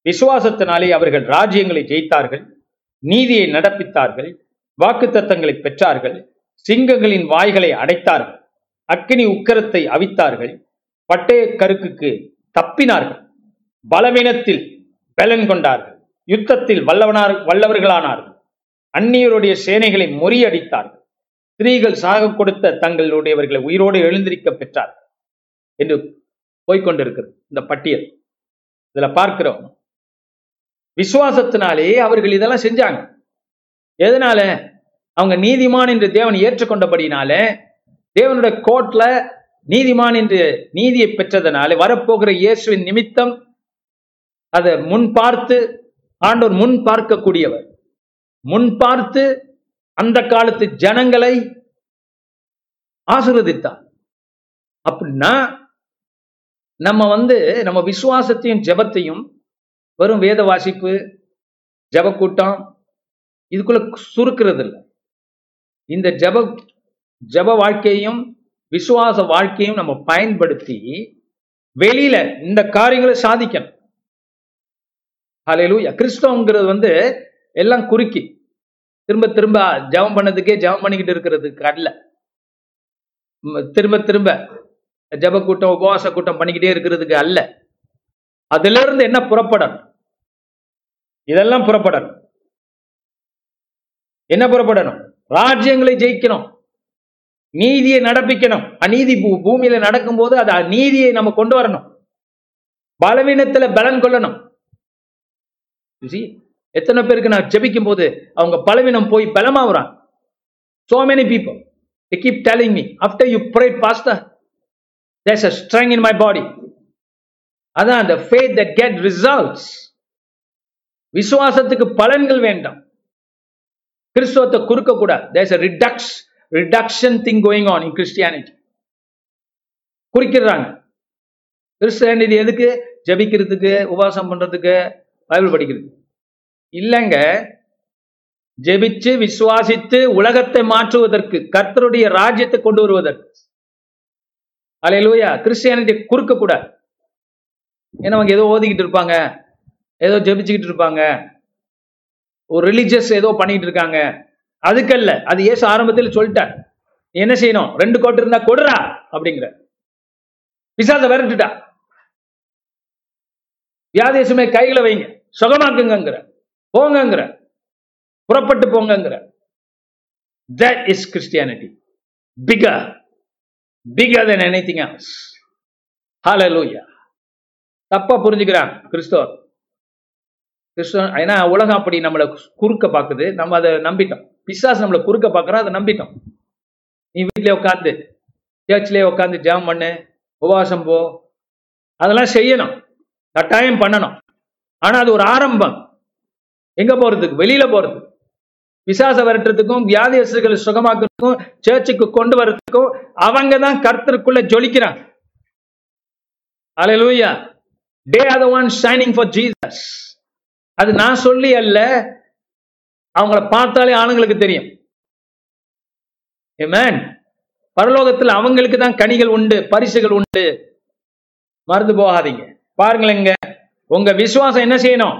விசுவாசத்தினாலே அவர்கள் ராஜ்யங்களை ஜெயித்தார்கள் நீதியை நடப்பித்தார்கள் வாக்குத்தத்தங்களை பெற்றார்கள் சிங்கங்களின் வாய்களை அடைத்தார்கள் அக்கினி உக்கரத்தை அவித்தார்கள் பட்டய கருக்குக்கு தப்பினார்கள் பலவீனத்தில் பலன் கொண்டார்கள் யுத்தத்தில் வல்லவனார் வல்லவர்களானார்கள் அந்நியருடைய சேனைகளை முறியடித்தார்கள் ஸ்திரீகள் சாக கொடுத்த தங்களுடையவர்களை உயிரோடு எழுந்திருக்க பெற்றார்கள் என்று போய்கொண்டிருக்கிறது இந்த பட்டியல். இதுல பார்க்கிறோம். விசுவாசத்தினாலே அவர்கள் இதெல்லாம் செஞ்சாங்க. எதனால? அவங்க நீதிமான் என்று தேவன் ஏற்றுக்கொண்டபடினால தேவனுடைய கோர்ட்ல நீதிமான் என்று நீதியை பெற்றதனால வரப்போகிற இயேசுவின் நிமித்தம் அதை முன் பார்த்து ஆண்டோர் முன் பார்க்கக்கூடியவர். முன் பார்த்து அந்த காலத்து ஜனங்களை ஆசிர்வதித்தார். அப்படின்னா நம்ம வந்து நம்ம விசுவாசத்தையும் ஜெபத்தையும் வெறும் வேத வாசிப்பு ஜெப கூட்டம் இதுக்குள்ள சுருக்கிறது இல்லை இந்த ஜெப ஜெப வாழ்க்கையும் விசுவாச வாழ்க்கையும் நம்ம பயன்படுத்தி வெளியில இந்த காரியங்களை சாதிக்கணும். ஹalleluya கிறிஸ்தவங்கிறது வந்து எல்லாம் குறுக்கி. திரும்ப திரும்ப ஜெபம் பண்ணதுக்கே ஜெபம் பண்ணிக்கிட்டு இருக்கிறதுக்கு அல்ல திரும்ப திரும்ப ஜெப கூட்டம் உபவாச கூட்டம் பண்ணிக்கிட்டே இருக்கிறதுக்கு அல்ல. அதுல இருந்து என்ன புறப்படணும்? இதெல்லாம் புறப்படணும். என்ன புறப்படணும்? ராஜ்யங்களை ஜெயிக்கணும். நீதியை நடப்பிக்கணும். அநீதி பூமியில நடக்கும்போது அது அநீதியை நம்ம கொண்டு வரணும். பலவீனத்துல பலன் கொள்ளணும். எத்தனை பேருக்கு நான் ஜெபிக்கும் போது அவங்க பலவீனம் போய் பலமாவுறான் so many people. Keep telling me after you you pastor there's a strength in my body. அதான் அந்த ஃபேத் தட் கெட் ரிசல்ட்ஸ் விசுவாசத்துக்கு பலன்கள் வேண்டாம். கிறிஸ்துவத்தை குறுக்க கூடாது. There's a reduction reduction thing going on in குறிக்கிறாங்க கிறிஸ்டியானிட்டி எதுக்கு? ஜெபிக்கிறதுக்கு உபவாசம் பண்றதுக்கு பைபிள் படிக்கிறது இல்லைங்க. ஜெபிச்சு விசுவாசித்து உலகத்தை மாற்றுவதற்கு கர்த்தருடைய ராஜ்யத்தை கொண்டு வருவதற்கு. அலையிலூயா. கிறிஸ்டியானிட்டி குறுக்க கூட. ஏன்னா அவங்க ஏதோ ஓதிக்கிட்டு இருப்பாங்க. ஏதோ ஜெபிச்சுக்கிட்டு இருப்பாங்க. ஒரு ரிலிஜியஸ் ஏதோ பண்ணிக்கிட்டு இருக்காங்க. அதுக்கல்ல அது ஏசு ஆரம்பத்தில் சொல்லிட்டார். என்ன செய்யணும்? ரெண்டு கோட்டு இருந்தா கொடுறா அப்படிங்கிற. பிசாச விரட்டுட்டா. வியாதேசமே கைகளை வைங்க. சுகமாக்குங்கிற போங்கங்கிற. புறப்பட்டு போங்கங்கிற. That is Christianity bigger bigger than anything else ஹalleluya தப்பா புரிஞ்சுக்கிறான் கிறிஸ்தவர். கிறிஸ்தவ ஏன்னா உலகம் அப்படி நம்மளை குறுக்க பார்க்குது. நம்ம அதை நம்பிட்டோம். பிசாஸ் நம்மளை குறுக்க பார்க்குறோம் அதை நம்பிட்டோம். நீ வீட்டிலே உட்காந்து சேர்ச்சிலே உட்காந்து ஜாம் பண்ணு உபவாசம் போ. அதெல்லாம் செய்யணும். கட்டாயம் பண்ணணும். ஆனால் அது ஒரு ஆரம்பம். எங்கே போகிறதுக்கு வெளியில் போகிறதுக்கு விசாச வரட்டுறதுக்கும் வியாதியஸ்தர்களை சுகமாக்குறதுக்கும் சர்ச்சுக்கு கொண்டு வர்றதுக்கும் அவங்க தான் கர்த்தருக்குள்ள ஜொலிக்கிறாங்க. Hallelujah. They are the அது நான் சொல்லி அல்ல அவங்கள பார்த்தாலே ஆணுங்களுக்கு தெரியும். Amen. பரலோகத்தில் அவங்களுக்கு தான் கனிகள் உண்டு பரிசுகள் உண்டு. மறந்து போகாதீங்க. பாருங்களேங்க உங்க விசுவாசம் என்ன செய்யணும்?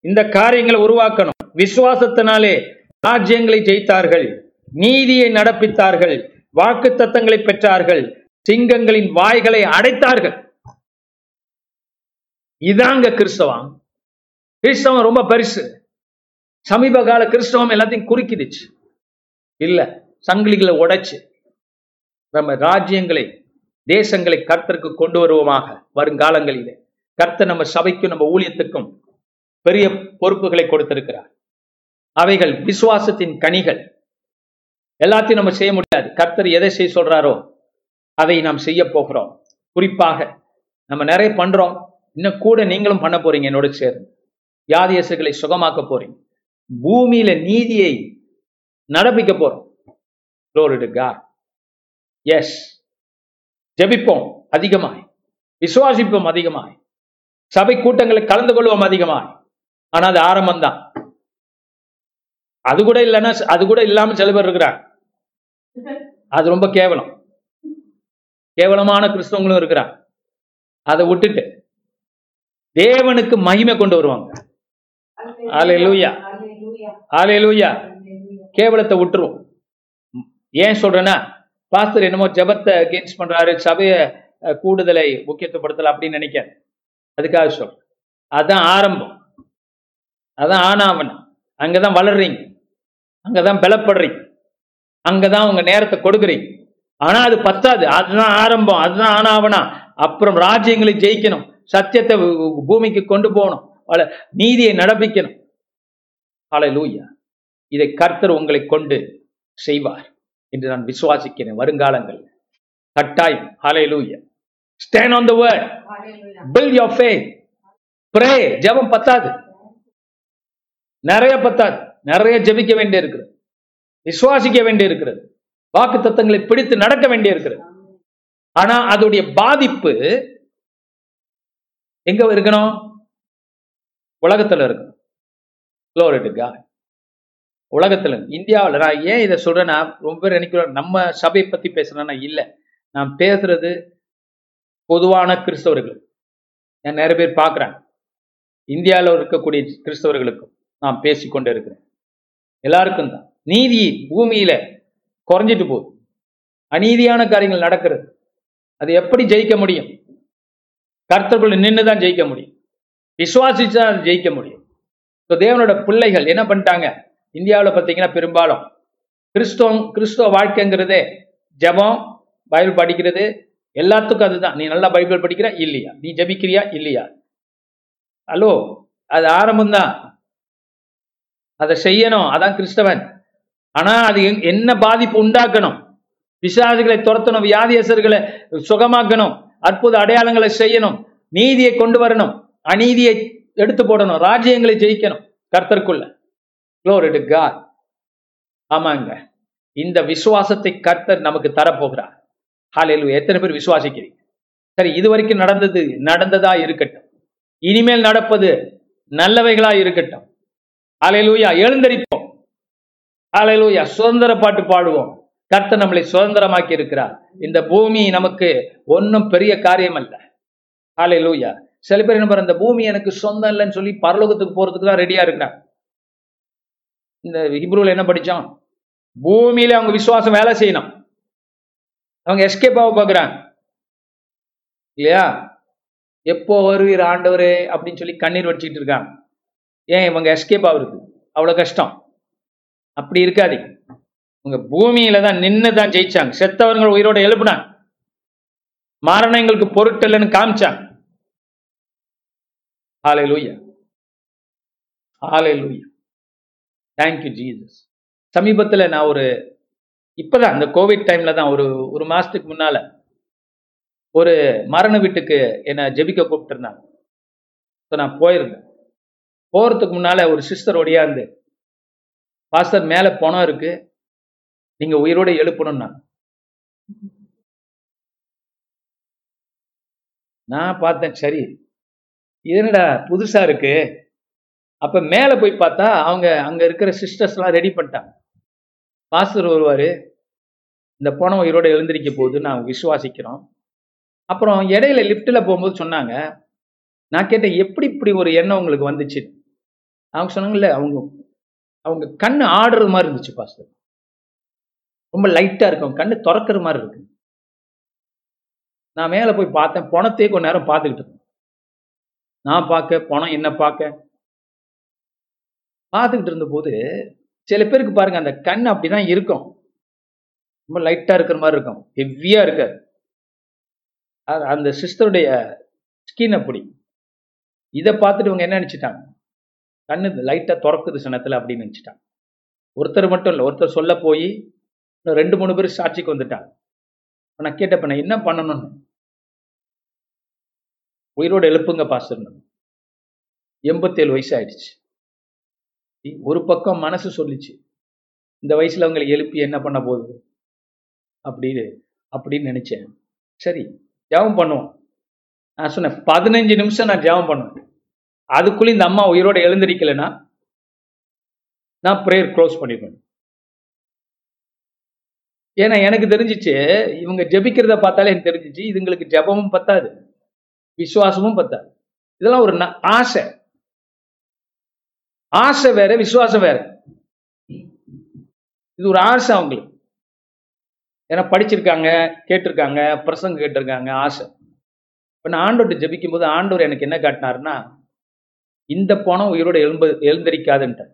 இந்த காரியங்களை உருவாக்கணும். விசுவாசத்தினாலே ராஜ்யங்களை ஜெயித்தார்கள் நீதியை நடப்பித்தார்கள் வாக்கு தத்தங்களை பெற்றார்கள் சிங்கங்களின் வாய்களை அடைத்தார்கள். இதாங்க கிறிஸ்தவம். கிறிஸ்தவம் ரொம்ப பெருசு. சமீப கால கிறிஸ்தவம் எல்லாத்தையும் குறுக்கிடுச்சு. இல்ல சங்கிலிகளை உடைச்சு. நம்ம ராஜ்யங்களை தேசங்களை கர்த்தருக்கு கொண்டு வருவோமாக வருங்காலங்களிலே. கர்த்தர் நம்ம சபைக்கும் நம்ம ஊழியத்துக்கும் பெரிய பொறுப்புகளை கொடுத்திருக்கிறார். அவைகள் விசுவாசத்தின் கனிகள். எல்லாத்தையும் நம்ம செய்ய முடியாது. கர்த்தர் எதை செய்ய சொல்றாரோ அதை நாம் செய்ய போகிறோம். குறிப்பாக நம்ம நிறைய பண்றோம். இன்னும் கூட நீங்களும் பண்ண போறீங்க என்னோட சேர்ந்து. வியாதியசுகளை சுகமாக்க போறீங்க? பூமியில நீதியை நடப்பிக்க போறோம். எஸ் ஜெபிப்போம் அதிகமாய். விசுவாசிப்போம் அதிகமாய். சபை கூட்டங்களை கலந்து கொள்வோம் அதிகமாய். ஆனா அது ஆரம்பம்தான். அது கூட இல்லைன்னா அது கூட இல்லாம சில பேர் இருக்கிறாங்க. அது ரொம்ப கேவலம். கேவலமான கிறிஸ்தவங்களும் இருக்கிறாங்க. அதை விட்டுட்டு தேவனுக்கு மகிமை கொண்டு வருவாங்க. Hallelujah. Hallelujah. கேவலத்தை விட்டுருவோம். ஏன் சொல்றேன்னா பாஸ்தர் என்னமோ ஜெபத்தை அகேன்ஸ்ட் பண்றாரு சபையை கூடுதலை முக்கியத்துவப்படுத்தல அப்படின்னு நினைக்காது அதுக்காக சொல்றேன். அதான் ஆரம்பம். அதான் ஆனாவன் அங்கதான் வளர்றீங்க. அங்கதான் பலப்படுறீங்க அங்கதான் உங்க நேரத்தை கொடுக்குறீங்க ஆனா அது பத்தாது. அதுதான் ஆரம்பம். அதுதான் ஆனாவனா அப்புறம் ராஜ்யங்களை ஜெயிக்கணும். சத்தியத்தை பூமிக்கு கொண்டு போகணும். நீதியை நடப்பிக்கணும். ஹalleluya. இதை கர்த்தர் உங்களை கொண்டு செய்வார் என்று நான் விசுவாசிக்கிறேன் வருங்காலங்கள். கட்டாயம். ஹalleluya. Stand on the word build your faith pray ஜெபம் பத்தாது. நிறைய பத்தாது. நிறைய ஜெபிக்க வேண்டி இருக்கிறது விசுவாசிக்க வேண்டி இருக்கிறது வாக்கு தத்தங்களை பிடித்து நடக்க வேண்டி இருக்கிறது ஆனா அதோடைய பாதிப்பு எங்க இருக்கணும்? உலகத்துல இருக்கணும். உலகத்துல இந்தியாவில் நான் ஏன் இதை சொல்றேன்னா ரொம்ப பேர் நினைக்கிறோம் நம்ம சபையை பத்தி பேசுறேன்னா இல்ல. நான் பேசுறது பொதுவான கிறிஸ்தவர்கள் நான் நிறைய பேர் பார்க்குறேன். இந்தியாவில் இருக்கக்கூடிய கிறிஸ்தவர்களுக்கும் நான் பேசிக்கொண்டே இருக்கிறேன். எல்லாருக்கும் தான் நீதி பூமியில குறைஞ்சிட்டு போகுது. அநீதியான காரியங்கள் நடக்கிறது. அது எப்படி ஜெயிக்க முடியும்? கர்த்தர்குள்ள நின்று தான் ஜெயிக்க முடியும். விசுவாசிச்சு தான் ஜெயிக்க முடியும். ஸோ தேவனோட பிள்ளைகள் என்ன பண்ணிட்டாங்க? இந்தியாவில் பார்த்தீங்கன்னா பெரும்பாலும் கிறிஸ்தவம் கிறிஸ்தவ வாழ்க்கைங்கிறதே ஜெபம் பைபிள் படிக்கிறது எல்லாத்துக்கும் அதுதான். நீ நல்லா பைபிள் படிக்கிற? இல்லையா. நீ ஜெபிக்கிறியா? இல்லையா. ஹலோ அது ஆரம்பம்தான். அதை செய்யணும். அதான் கிறிஸ்தவன். ஆனா அது என்ன பாதிப்பு உண்டாக்கணும்? விசாரிகளை துரத்தணும் வியாதியசர்களை சுகமாக்கணும் அற்புத அடையாளங்களை செய்யணும் நீதியை கொண்டு வரணும் அநீதியை எடுத்து போடணும் ராஜ்யங்களை ஜெயிக்கணும் கர்த்தருக்குள்ள. ஆமாங்க. இந்த விசுவாசத்தை கர்த்தர் நமக்கு தரப்போகிறார். காலையில் எத்தனை பேர் விசுவாசிக்கிறீங்க? சரி இது வரைக்கும் நடந்தது நடந்ததா இருக்கட்டும். இனிமேல் நடப்பது நல்லவைகளா இருக்கட்டும். அலையலூயா எழுந்தரிப்போம். அலையலூயா சுதந்திர பாட்டு பாடுவோம். கர்த்தர் நம்மளை சுதந்திரமாக்கி இருக்கிறார் இந்த பூமி நமக்கு ஒன்றும் பெரிய காரியம் அல்ல அலையலூயா சில பேர் என்ன இந்த பூமி எனக்கு சொந்தம் இல்லைன்னு சொல்லி பரலோகத்துக்கு போறதுக்கு தான் ரெடியா இருக்கிறாங்க இந்த ஹிப்ரூவில் என்ன படிச்சோம் பூமியில அவங்க விசுவாசம் வேலை செய்யணும். அவங்க எஸ்கேப் ஆக பார்க்குறாங்க. இல்லையா? எப்போ வருவீர் ஆண்டவரே அப்படின்னு சொல்லி கண்ணீர் வடிச்சுக்கிட்டு இருக்காங்க. ஏன் இவங்க எஸ்கேப் ஆகுறது? அவ்வளோ கஷ்டம். அப்படி இருக்காதீங்க. உங்க பூமியில தான் நின்று தான் ஜெயிச்சாங்க. செத்தவர்கள் உயிரோட எழுப்புனாங்க. மரணம் எங்களுக்கு பொருட்டல்னு காமிச்சாங்க. ஆலை லூயா ஆலை லூயா தேங்க்யூ ஜீசஸ் சமீபத்தில் நான் ஒரு இப்பதான் அந்த கோவிட் டைம்ல தான் ஒரு ஒரு மாசத்துக்கு முன்னால ஒரு மரண வீட்டுக்கு என்னை ஜெபிக்க கூப்பிட்டுருந்தாங்க. ஸோ நான் போயிருந்தேன். போகிறதுக்கு முன்னால் ஒரு சிஸ்டர் ஒடியாந்து பாஸ்டர் மேலே பணம் இருக்கு. நீங்கள் உயிரோட எழுப்பணும்னா நான். பார்த்தேன் சரி. என்னடா புதுசாக இருக்கு? அப்போ மேலே போய் பார்த்தா அவங்க அங்கே இருக்கிற சிஸ்டர்ஸ்லாம் ரெடி பண்ணிட்டாங்க. பாஸ்டர் வருவார் இந்த பணம் உயிரோட எழுந்திருக்க போகுது நான் விசுவாசிக்கிறோம். அப்புறம் இடையில லிஃப்ட்டில் போகும்போது சொன்னாங்க நான் கேட்டேன் எப்படி இப்படி ஒரு எண்ணம் உங்களுக்கு வந்துச்சு? அவங்க சொன்னாங்கல்ல அவங்க அவங்க கண்ணு ஆடுறது மாதிரி இருந்துச்சு பாஸ்டர். ரொம்ப லைட்டாக இருக்கும் கண்ணு திறக்கிற மாதிரி இருக்கு. நான் மேலே போய் பார்த்தேன் பணத்தையே கொஞ்ச நேரம் பார்த்துக்கிட்டு இருந்தேன். நான் பார்க்க பணம் என்ன பார்க்க? பார்த்துக்கிட்டு இருந்தபோது சில பேருக்கு பாருங்க அந்த கண் அப்படிதான் இருக்கும். ரொம்ப லைட்டாக இருக்கிற மாதிரி இருக்கும் ஹெவியாக இருக்காது. அந்த சிஸ்டருடைய ஸ்கின் அப்படி. இதை பார்த்துட்டு இவங்க என்ன நினச்சிட்டாங்க? கண்ணு லைட்டா திறக்குது சனத்தில் அப்படின்னு நினைச்சிட்டாங்க. ஒருத்தர் மட்டும் இல்லை ஒருத்தர் சொல்ல போய் ரெண்டு மூணு பேர் சாட்சிக்கு வந்துட்டாங்க. நான் கேட்டப்ப நான் என்ன பண்ணணும்னு? உயிரோட எழுப்புங்க பாஸ்டர்னு எண்பத்தேழு வயசு ஆயிடுச்சு. ஒரு பக்கம் மனசு சொல்லிச்சு இந்த வயசுல அவங்களை எழுப்பி என்ன பண்ண போகுது? அப்படின்னு அப்படின்னு நினைச்சேன். சரி ஜெபம் பண்ணுவோம். நான் சொன்னேன் பதினஞ்சு நிமிஷம் நான் ஜெபம் பண்ணுவேன். அதுக்குள்ளே இந்த அம்மா உயிரோட எழுந்திருக்கலைன்னா நான் ப்ரேயர் க்ளோஸ் பண்ணிடுவேன் ஏன்னா எனக்கு தெரிஞ்சிச்சு இவங்க ஜெபிக்கிறத பார்த்தாலே எனக்கு தெரிஞ்சிச்சு இதுங்களுக்கு ஜெபமும் பத்தாது விசுவாசமும் பத்தாது. இதெல்லாம் ஒரு ஆசை. ஆசை வேற விசுவாசம் வேற. இது ஒரு ஆசை அவங்களுக்கு. ஏன்னா படிச்சிருக்காங்க கேட்டிருக்காங்க பிரசங்க கேட்டிருக்காங்க ஆசை. இப்போ நான் ஆண்டோட்டு ஜெபிக்கும் போது ஆண்டவர் எனக்கு என்ன காட்டினாருன்னா இந்த பணம் உயிரோட எழும்ப எழுந்திருக்காதுன்ட்டு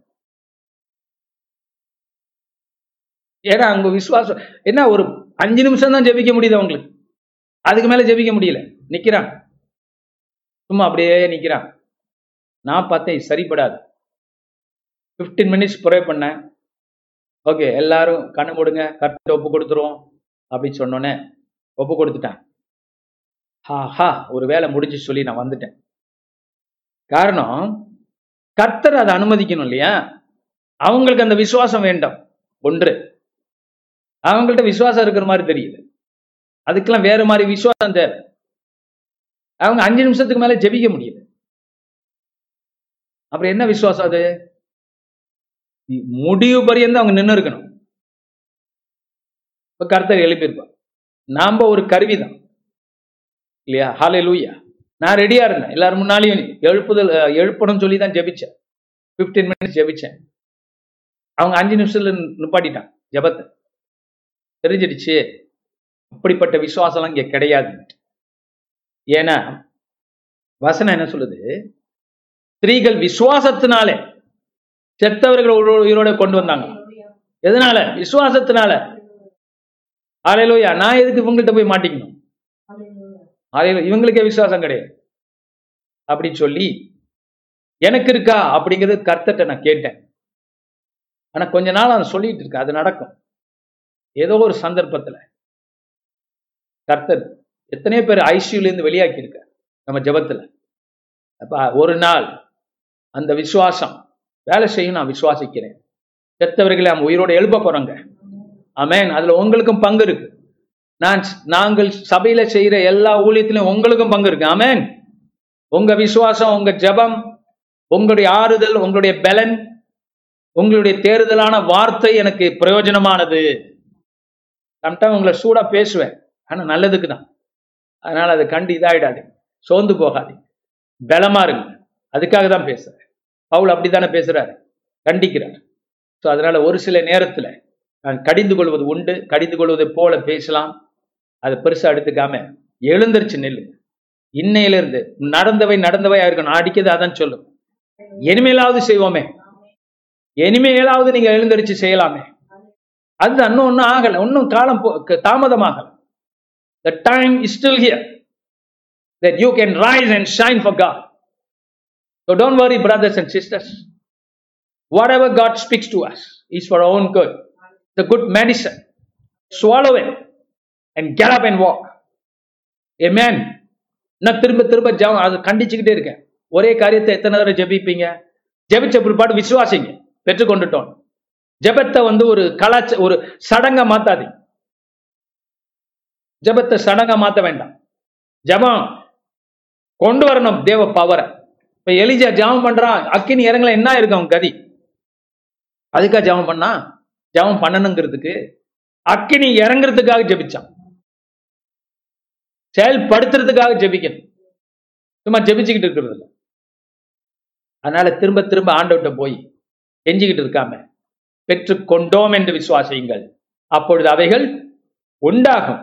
ஏன்னா அவங்க விசுவாசம் என்ன ஒரு அஞ்சு நிமிஷம் தான் ஜெபிக்க முடியுது அவங்களுக்கு அதுக்கு மேல ஜெபிக்க முடியல. நிக்கிறான். சும்மா அப்படியே நிக்கிறான். நான் பார்த்தேன் சரிப்படாது. 15 மினிட்ஸ் ப்ரே பண்ணேன். ஓகே எல்லாரும் கண்ணு போடுங்க கரெக்டாக ஒப்பு கொடுத்துருவோம் அப்படின்னு சொன்னோன்னே ஒப்பு கொடுத்துட்டேன். ஹா ஹா ஒரு வேலை முடிஞ்சு சொல்லி நான் வந்துட்டேன். காரணம் கர்த்தர் அதை அனுமதிக்கணும் இல்லையா? அவங்களுக்கு அந்த விசுவாசம் வேண்டும். ஒன்று. அவங்கள்ட்ட விசுவாசம் இருக்கிற மாதிரி தெரியுது. அதுக்கெல்லாம் வேற மாதிரி விசுவாசம் தேவை. அவங்க அஞ்சு நிமிஷத்துக்கு மேல ஜெபிக்க முடியுது அப்புறம் என்ன விசுவாசம் அது? முடிவு பரியந்து அவங்க நின்று இருக்கணும். இப்ப கர்த்தர் எழுப்பியிருப்பான் நாம ஒரு கருவி தான் இல்லையா? ஹாலே லூயா நான் ரெடியா இருந்தேன். எல்லாரும் முன்னாலையும் எழுப்புதல் எழுப்பணும்னு சொல்லி தான் ஜெபிச்சேன். 15 மினிட்ஸ் ஜெபிச்சேன். அவங்க அஞ்சு நிமிஷத்துல நிப்பாட்டிட்டான் ஜெபத்தை. தெரிஞ்சிடுச்சு. அப்படிப்பட்ட விசுவாசம்லாம் இங்க கிடையாது ஏன்னா வசனம் என்ன சொல்லுது? ஸ்திரீகள் விசுவாசத்தினாலே செத்தவர்கள் உயிரோட கொண்டு வந்தாங்க. எதனால? விசுவாசத்தினால. ஆலையிலோயா நான் எதுக்கு இவங்கள்ட்ட போய் மாட்டிக்கணும்? இவங்களுக்கே விசுவாசம் கிடையாது. அப்படி சொல்லி எனக்கு இருக்கா? அப்படிங்கிறது கர்த்தட்ட நான் கேட்டேன். ஆனா கொஞ்ச நாள் அதை சொல்லிட்டு இருக்கேன் அது நடக்கும். ஏதோ ஒரு சந்தர்ப்பத்துல கர்த்தர் எத்தனையோ பேர் ஐசியூலேருந்து வெளியாக்கி இருக்க நம்ம ஜெபத்துல. அப்ப ஒரு நாள் அந்த விசுவாசம் வேலை செய்யும் நான் விசுவாசிக்கிறேன். செத்தவர்களை நம்ம உயிரோட எழுப்ப போறோங்க. அமேன் அதுல உங்களுக்கும் பங்கு இருக்கு. நான் நாங்கள் சபையில செய்யற எல்லா ஊழியத்திலும் உங்களுக்கும் பங்கு இருக்கு. ஆமேன். உங்க விசுவாசம் உங்க ஜெபம் உங்களுடைய ஆறுதல் உங்களுடைய பலன் உங்களுடைய தேறுதலான வார்த்தை எனக்கு பிரயோஜனமானது. சம்டைம் உங்களை சூடா பேசுவேன். ஆனா நல்லதுக்கு தான். அதனால அதை கண்டு இதாயிடாது. சோர்ந்து போகாது. பலமா இருங்க. அதுக்காக தான் பேசுறேன். பவுல் அப்படித்தானே பேசுறாரு? கண்டிக்கிறார். ஸோ அதனால ஒரு சில நேரத்துல நான் கடிந்து கொள்வது உண்டு. கடிந்து கொள்வதை போல பேசலாம். அதை பெருசாக எடுத்துக்காம எழுந்திருச்சு நில்லு இன்னையிலிருந்து நடந்தவை நடந்தவை ஆயிருக்கும் அடிக்கிறது அதான் சொல்லும் இனிமேலாவது செய்வோமே இனிமேலாவது நீங்க எழுந்திருச்சு செய்யலாமே அது இன்னும் ஒன்றும் ஆகலை இன்னும் காலம் தாமதமாகலை the time is still here that you can rise and shine for God. So don't worry, brothers and sisters. Whatever God speaks to us is for our own good The good medicine. Swallow. And get up and walk amen நான் திரும்ப திரும்ப ஜெபம் அதை கண்டிச்சுக்கிட்டே இருக்கேன். ஒரே காரியத்தை எத்தனை தடவை ஜெபிப்பீங்க? ஜெபிச்ச பிற்பாடு விசுவாசிங்க. பெற்றுக்கொண்டுட்டோம் ஜெபத்தை வந்து ஒரு கலாச்ச ஒரு சடங்கா மாத்தாதீங்க. ஜெபத்தை சடங்கா மாத்த வேண்டாம். ஜெபம் கொண்டு வரணும் தேவ பவரை இப்ப எலிஜா ஜெபம் பண்றான் அக்கினி இறங்கல என்ன இருக்கு அவன் கதி? அதுக்கா ஜெபம் பண்ணா? ஜெபம் பண்ணணுங்கிறதுக்கு அக்கினி இறங்குறதுக்காக ஜெபிச்சான். செயல்படுத்துறதுக்காக ஜெபிக்கணும். சும்மா ஜெபிச்சுக்கிட்டு இருக்கிறது அதனால திரும்ப திரும்ப ஆண்டவர்கிட்ட போய் எஞ்சிக்கிட்டு இருக்காம பெற்றுக்கொண்டோம் என்று விசுவாசியுங்கள். அப்பொழுது அவைகள் உண்டாகும்.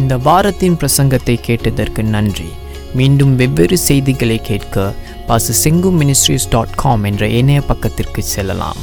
இந்த வாரத்தின் பிரசங்கத்தை கேட்டதற்கு நன்றி. மீண்டும் வெவ்வேறு செய்திகளை கேட்க பாச செங்கு மினிஸ்ட்ரிஸ் டாட் காம் என்ற இணைய பக்கத்திற்கு செல்லலாம்.